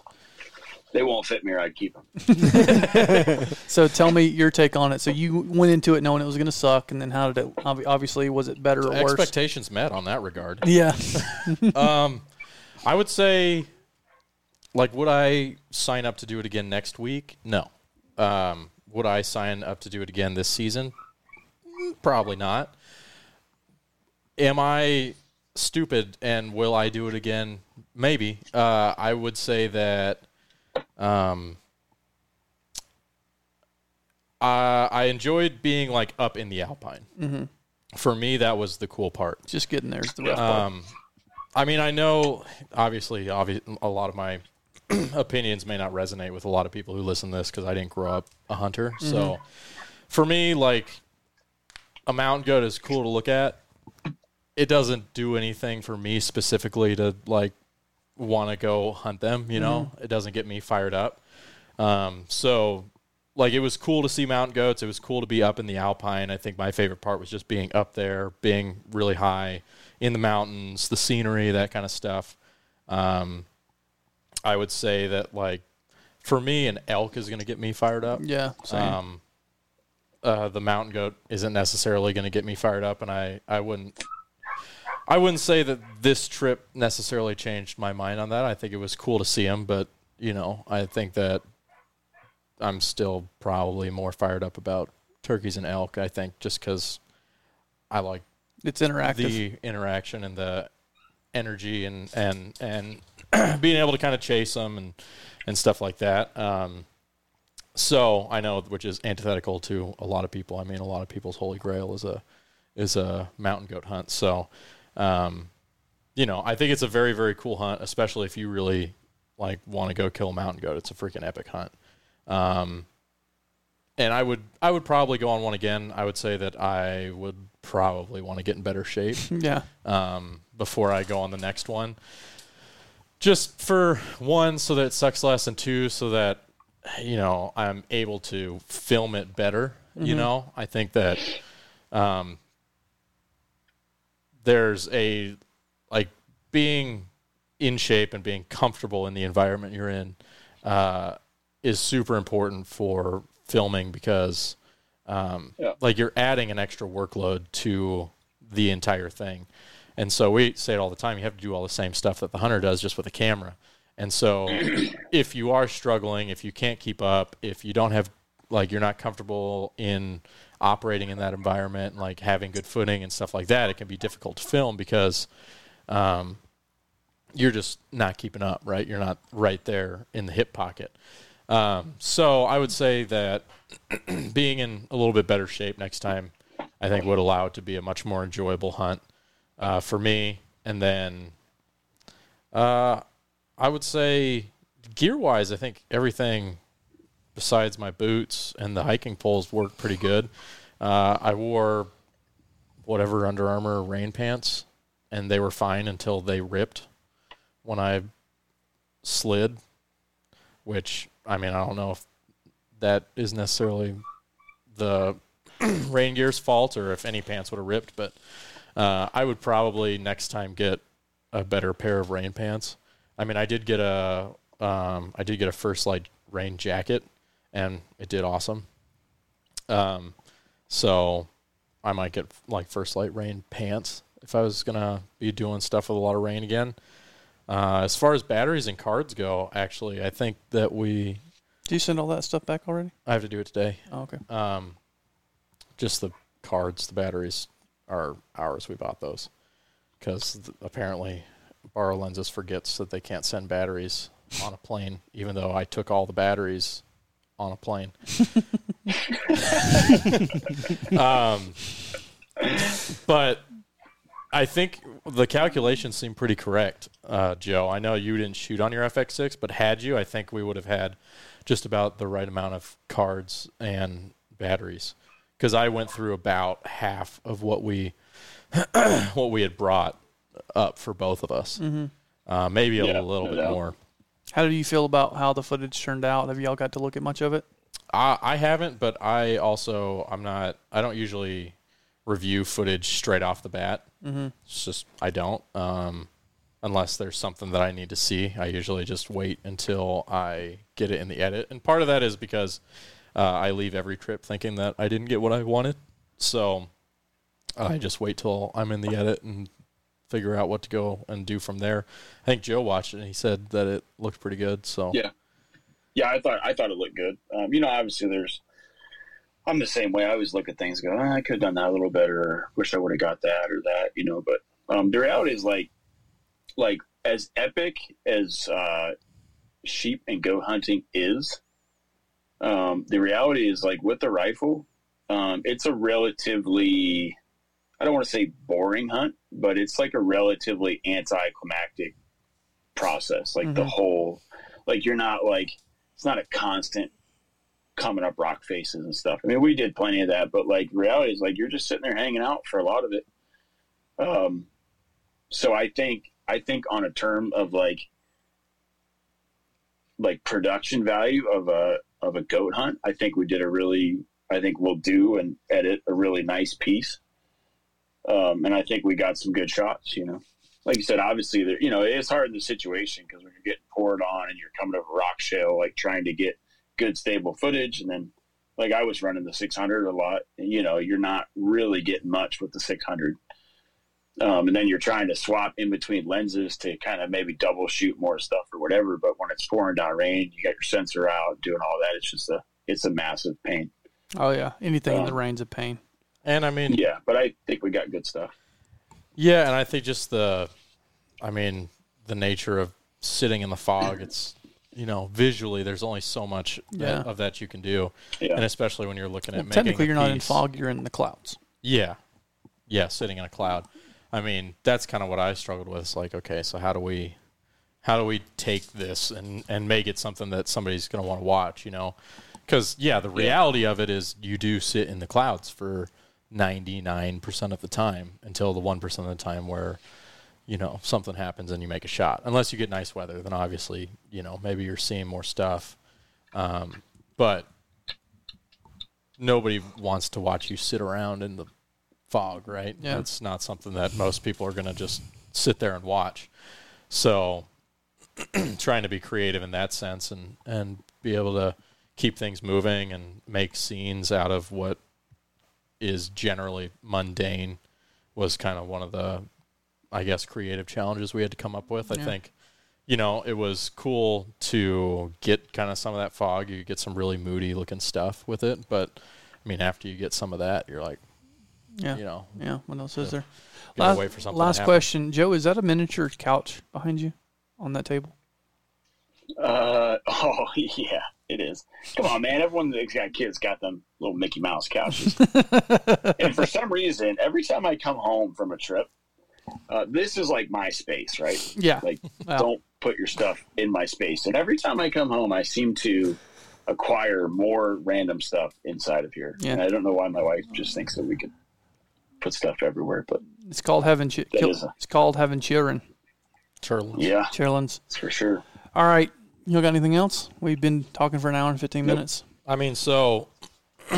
They won't fit me or I'd keep them. So tell me your take on it. So you went into it knowing it was going to suck, and then how did it? obvi- Obviously, was it better or worse? Expectations met on that regard. Yeah. Um, I would say, like, would I sign up to do it again next week? No. Um, would I sign up to do it again this season? Probably not. Am I stupid and will I do it again? Maybe. Uh, I would say that. Um, uh, I enjoyed being like up in the Alpine. Mm-hmm. For me, that was the cool part. Just getting there is the rough part. Um, I mean, I know obviously, obvi- a lot of my opinions may not resonate with a lot of people who listen to this because I didn't grow up a hunter. So for me, like a mountain goat is cool to look at. It doesn't do anything for me specifically to like want to go hunt them. You know, it doesn't get me fired up. Um, so like it was cool to see mountain goats. It was cool to be up in the alpine. I think my favorite part was just being up there, being really high in the mountains, the scenery, that kind of stuff. Um, I would say that like for me, an elk is going to get me fired up. yeah. Same. Um, uh, the mountain goat isn't necessarily going to get me fired up, and I, I wouldn't I wouldn't say that this trip necessarily changed my mind on that. I think it was cool to see him, but you know, I think that I'm still probably more fired up about turkeys and elk. I think just because I like it's interactive. the interaction and the energy and and and being able to kind of chase them and and stuff like that. Um, so I know, which is antithetical to a lot of people. I mean, a lot of people's holy grail is a is a mountain goat hunt. So, um, you know, I think it's a very very cool hunt, especially if you really like want to go kill a mountain goat. It's a freaking epic hunt. Um, and I would I would probably go on one again. I would say that I would probably want to get in better shape yeah. um, before I go on the next one. Just for one, so that it sucks less, and two, so that you know I'm able to film it better. You know, I think that um, there's a like being in shape and being comfortable in the environment you're in. Uh, is super important for filming because um, Yeah. like you're adding an extra workload to the entire thing. And so we say it all the time, you have to do all the same stuff that the hunter does just with a camera. And so if you are struggling, if you can't keep up, if you don't have like you're not comfortable in operating in that environment, like having good footing and stuff like that, it can be difficult to film because um, you're just not keeping up, right? You're not right there in the hip pocket. Um, so I would say that being in a little bit better shape next time, I think would allow it to be a much more enjoyable hunt uh, for me. And then uh, I would say gear wise, I think everything besides my boots and the hiking poles worked pretty good. Uh, I wore whatever Under Armour rain pants, and they were fine until they ripped when I slid. Which I mean, I don't know if that is necessarily the rain gear's fault or if any pants would have ripped, but uh, I would probably next time get a better pair of rain pants. I mean, I did get a um, I did get a First Lite rain jacket, and it did awesome. Um, so I might get like First Lite rain pants if I was gonna be doing stuff with a lot of rain again. Uh, as far as batteries and cards go, actually, I think that we Do you send all that stuff back already? I have to do it today. Oh, okay. Um, just the cards, the batteries are ours. We bought those because th- apparently BorrowLenses forgets that they can't send batteries on a plane, even though I took all the batteries on a plane. um, but I think the calculations seem pretty correct, uh, Joe. I know you didn't shoot on your FX6, but had you, I think we would have had just about the right amount of cards and batteries because I went through about half of what we what we had brought up for both of us. Uh, maybe a Yeah, little no bit doubt. more. How do you feel about how the footage turned out? Have y'all got to look at much of it? I, I haven't, but I also I'm not. I don't usually review footage straight off the bat. Mm-hmm. It's just I don't. Um, unless there's something that I need to see, I usually just wait until I get it in the edit. And part of that is because uh, I leave every trip thinking that I didn't get what I wanted, so I just wait till I'm in the edit and figure out what to go and do from there. I think Joe watched it and he said that it looked pretty good. So Yeah. Yeah, I thought I thought it looked good. Um, you know, obviously there's I'm the same way. I always look at things go, "Ah, I could have done that a little better wish I would have got that or that, you know, but um, the reality is like like as epic as uh, sheep and goat hunting is, um, the reality is like with the rifle, um, it's a relatively I don't want to say boring hunt, but it's like a relatively anticlimactic process. Like the Mhm. whole, like you're not like it's not a constant coming up rock faces and stuff. I mean, we did plenty of that, but like reality is like you're just sitting there hanging out for a lot of it. Um, so I think I think on a term of like like production value of a of a goat hunt, I think we did a really I think we'll do and edit a really nice piece. Um, and I think we got some good shots, you know. Like you said, obviously, there, you know, it's hard in the situation because when you're getting poured on and you're coming over rock shale, like trying to get good stable footage, and then like I was running the 600 a lot, and you know, you're not really getting much with the 600. Um, and then you're trying to swap in between lenses to kind of maybe double shoot more stuff or whatever. But when it's pouring down rain, you got your sensor out, doing all that. It's just a it's a massive pain. Oh yeah, anything in the Um, rain's a pain. And I mean Yeah, but I think we got good stuff. Yeah, and I think just the, I mean, the nature of sitting in the fog. It's you know visually, there's only so much Yeah. that, of that you can do, Yeah. and especially when you're looking at Well, making technically, you're not in fog; you're in the clouds. Yeah, yeah, sitting in a cloud. I mean, that's kind of what I struggled with. It's like, okay, so how do we, how do we take this and and make it something that somebody's going to want to watch? You know, because yeah, the reality of it is you do sit in the clouds for ninety nine percent of the time until the one percent of the time where you know something happens and you make a shot. Unless you get nice weather, then obviously you know maybe you're seeing more stuff. Um, but nobody wants to watch you sit around in the fog, right? Yeah. That's not something that most people are going to just sit there and watch. So trying to be creative in that sense and and be able to keep things moving and make scenes out of what is generally mundane was kind of one of the I guess creative challenges we had to come up with. I think you know, it was cool to get kind of some of that fog. You get some really moody looking stuff with it, but I mean, after you get some of that, you're like, Yeah. you know, Yeah. What else is there? gotta Last, wait for something. last question, Joe. Is that a miniature couch behind you on that table? Uh, oh yeah, it is. Come on, man. Everyone that's got kids got them little Mickey Mouse couches. and for some reason, every time I come home from a trip, uh, this is like my space, right? Yeah. Like, Wow. don't put your stuff in my space. And every time I come home, I seem to acquire more random stuff inside of here. Yeah. And I don't know why my wife just thinks that we could put stuff everywhere, but It's called having chi- kill- a- it's called having children. Turtles. yeah, Chillins. that's for sure. All right. You got anything else? We've been talking for an hour and fifteen Nope. minutes. I mean, so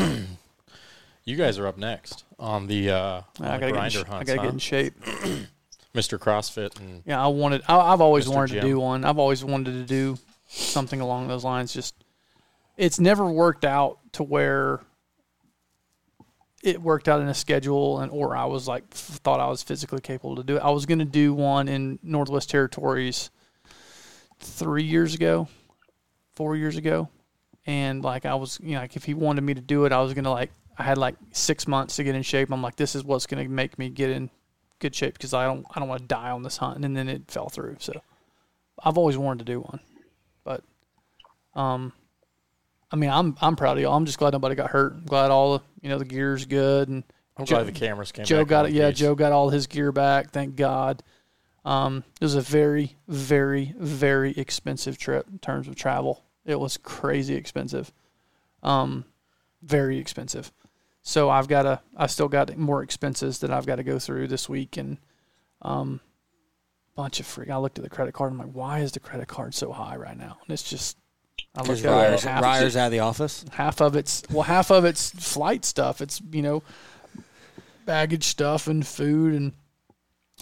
you guys are up next on the, uh, on I gotta, get in, grinder sh- I gotta huh? get in shape. Mr. CrossFit and Yeah, I wanted. I, I've always Mr. wanted to do one. I've always wanted to do something along those lines. Just it's never worked out to where it worked out in a schedule, and or I was like f- thought I was physically capable to do it. I was going to do one in Northwest Territories three years ago, four years ago, and like I was, you know, like if he wanted me to do it, I was gonna like I had like six months to get in shape. I'm like, this is what's gonna make me get in good shape because I don't I don't want to die on this hunt. And then it fell through. So I've always wanted to do one, but um, I mean I'm I'm proud of y'all. I'm just glad nobody got hurt. I'm glad all the you know the gear's good and I'm Joe- glad the cameras came Joe got it. Yeah, piece. Joe got all his gear back. Thank God. Um, it was a very, very, very expensive trip in terms of travel. It was crazy expensive. Um, very expensive. So I've got to. I still got more expenses that I've got to go through this week, and um, bunch of freak. I looked at the credit card. I'm like, why is the credit card so high right now? And it's just. I look at Ryer's, half, Ryer's out of the office. half of it's well, half of it's flight stuff. It's you know, baggage stuff and food and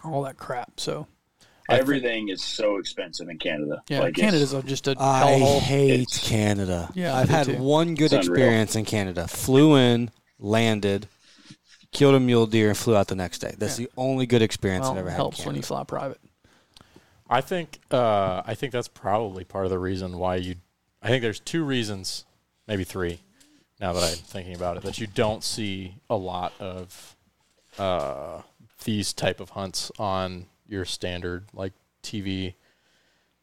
all that crap. So Everything is so expensive in Canada. yeah, Like, Canada's a, just a I hellhole. hate It's- Canada. Yeah, I I've do had too. one good It's unreal. experience in Canada. Flew in, landed, killed a mule deer, and flew out the next day. That's Yeah. the only good experience Well, I've ever it had. helps when you Canada. fly private. I think uh, I think that's probably part of the reason why you. I think there's two reasons, maybe three, now that I'm thinking about it, that you don't see a lot of uh, these type of hunts on your standard like TV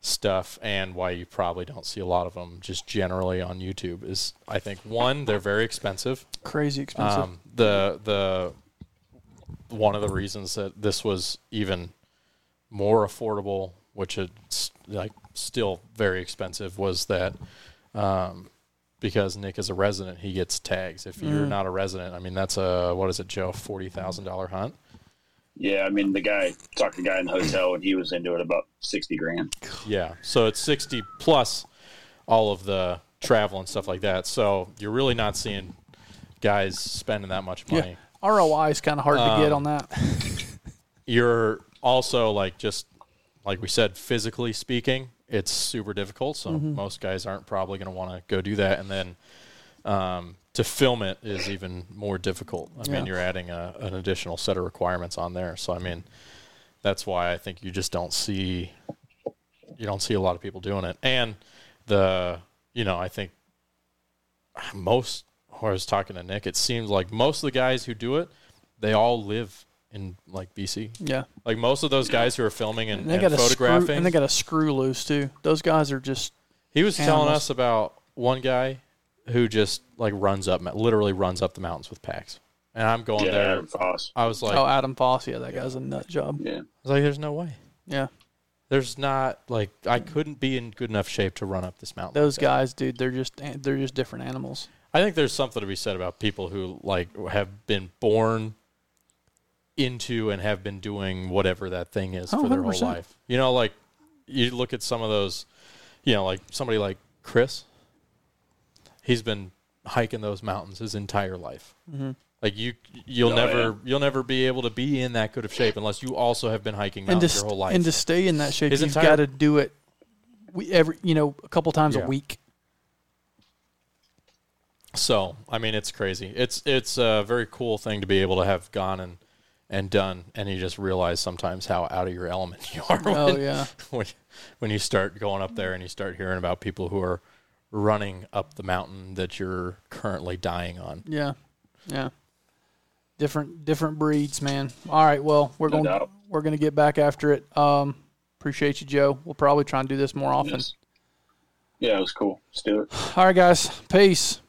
stuff, and why you probably don't see a lot of them just generally on YouTube is I think one they're very expensive. Crazy expensive. Um, the the one of the reasons that this was even more affordable, which is like still very expensive, was that um, because Nick is a resident, he gets tags. If you're Mm. not a resident, I mean that's a what is it, Joe? Forty thousand dollar hunt. Yeah, I mean, the guy talked to the guy in the hotel, and he was into it about sixty grand. Yeah, so it's sixty plus all of the travel and stuff like that. So you're really not seeing guys spending that much money. yeah, ROI is kind of hard to get Um, on that. you're also like just like we said physically speaking it's super difficult so Mm-hmm. most guys aren't probably going to want to go do that and then um, to film it is even more difficult i Yeah. mean you're adding a, an additional set of requirements on there so i mean that's why i think you just don't see you don't see a lot of people doing it and the you know i think most I was talking to Nick, it seems like most of the guys who do it, they all live in like BC. Yeah, Like most of those guys who are filming and, and they and got a screw, photographing. and they got a screw loose too. Those guys are just he was telling us about one guy who just like runs up, literally runs up the mountains with packs. And I'm going Yeah, there. Adam Foss. I was like, oh Adam Foss. Yeah, that guy's a nut job. Yeah, I was like, there's no way. Yeah, There's not like I couldn't be in good enough shape to run up this mountain. those like that. guys, dude, they're just they're just different animals. I think there's something to be said about people who like have been born into and have been doing whatever that thing is Oh, for their whole 100%. life. You know, like you look at some of those, you know, like somebody like Chris. He's been hiking those mountains his entire life. Mm-hmm. Like you, you'll Oh, never, yeah. you'll never be able to be in that good of shape unless you also have been hiking And to, mountains your whole life. and to stay in that shape, His you've entire- got to do it we, every you know a couple times Yeah. a week. So I mean, it's crazy. It's it's a very cool thing to be able to have gone and and done, and you just realize sometimes how out of your element you are. Oh yeah. when when you start going up there and you start hearing about people who are running up the mountain that you're currently dying on. Yeah. Yeah. Different different breeds, man. All right, well, we're No going doubt. we're going to get back after it. Um appreciate you, Joe. We'll probably try and do this more often. Yes. Yeah, it was cool. Let's do it. All right, guys. Peace.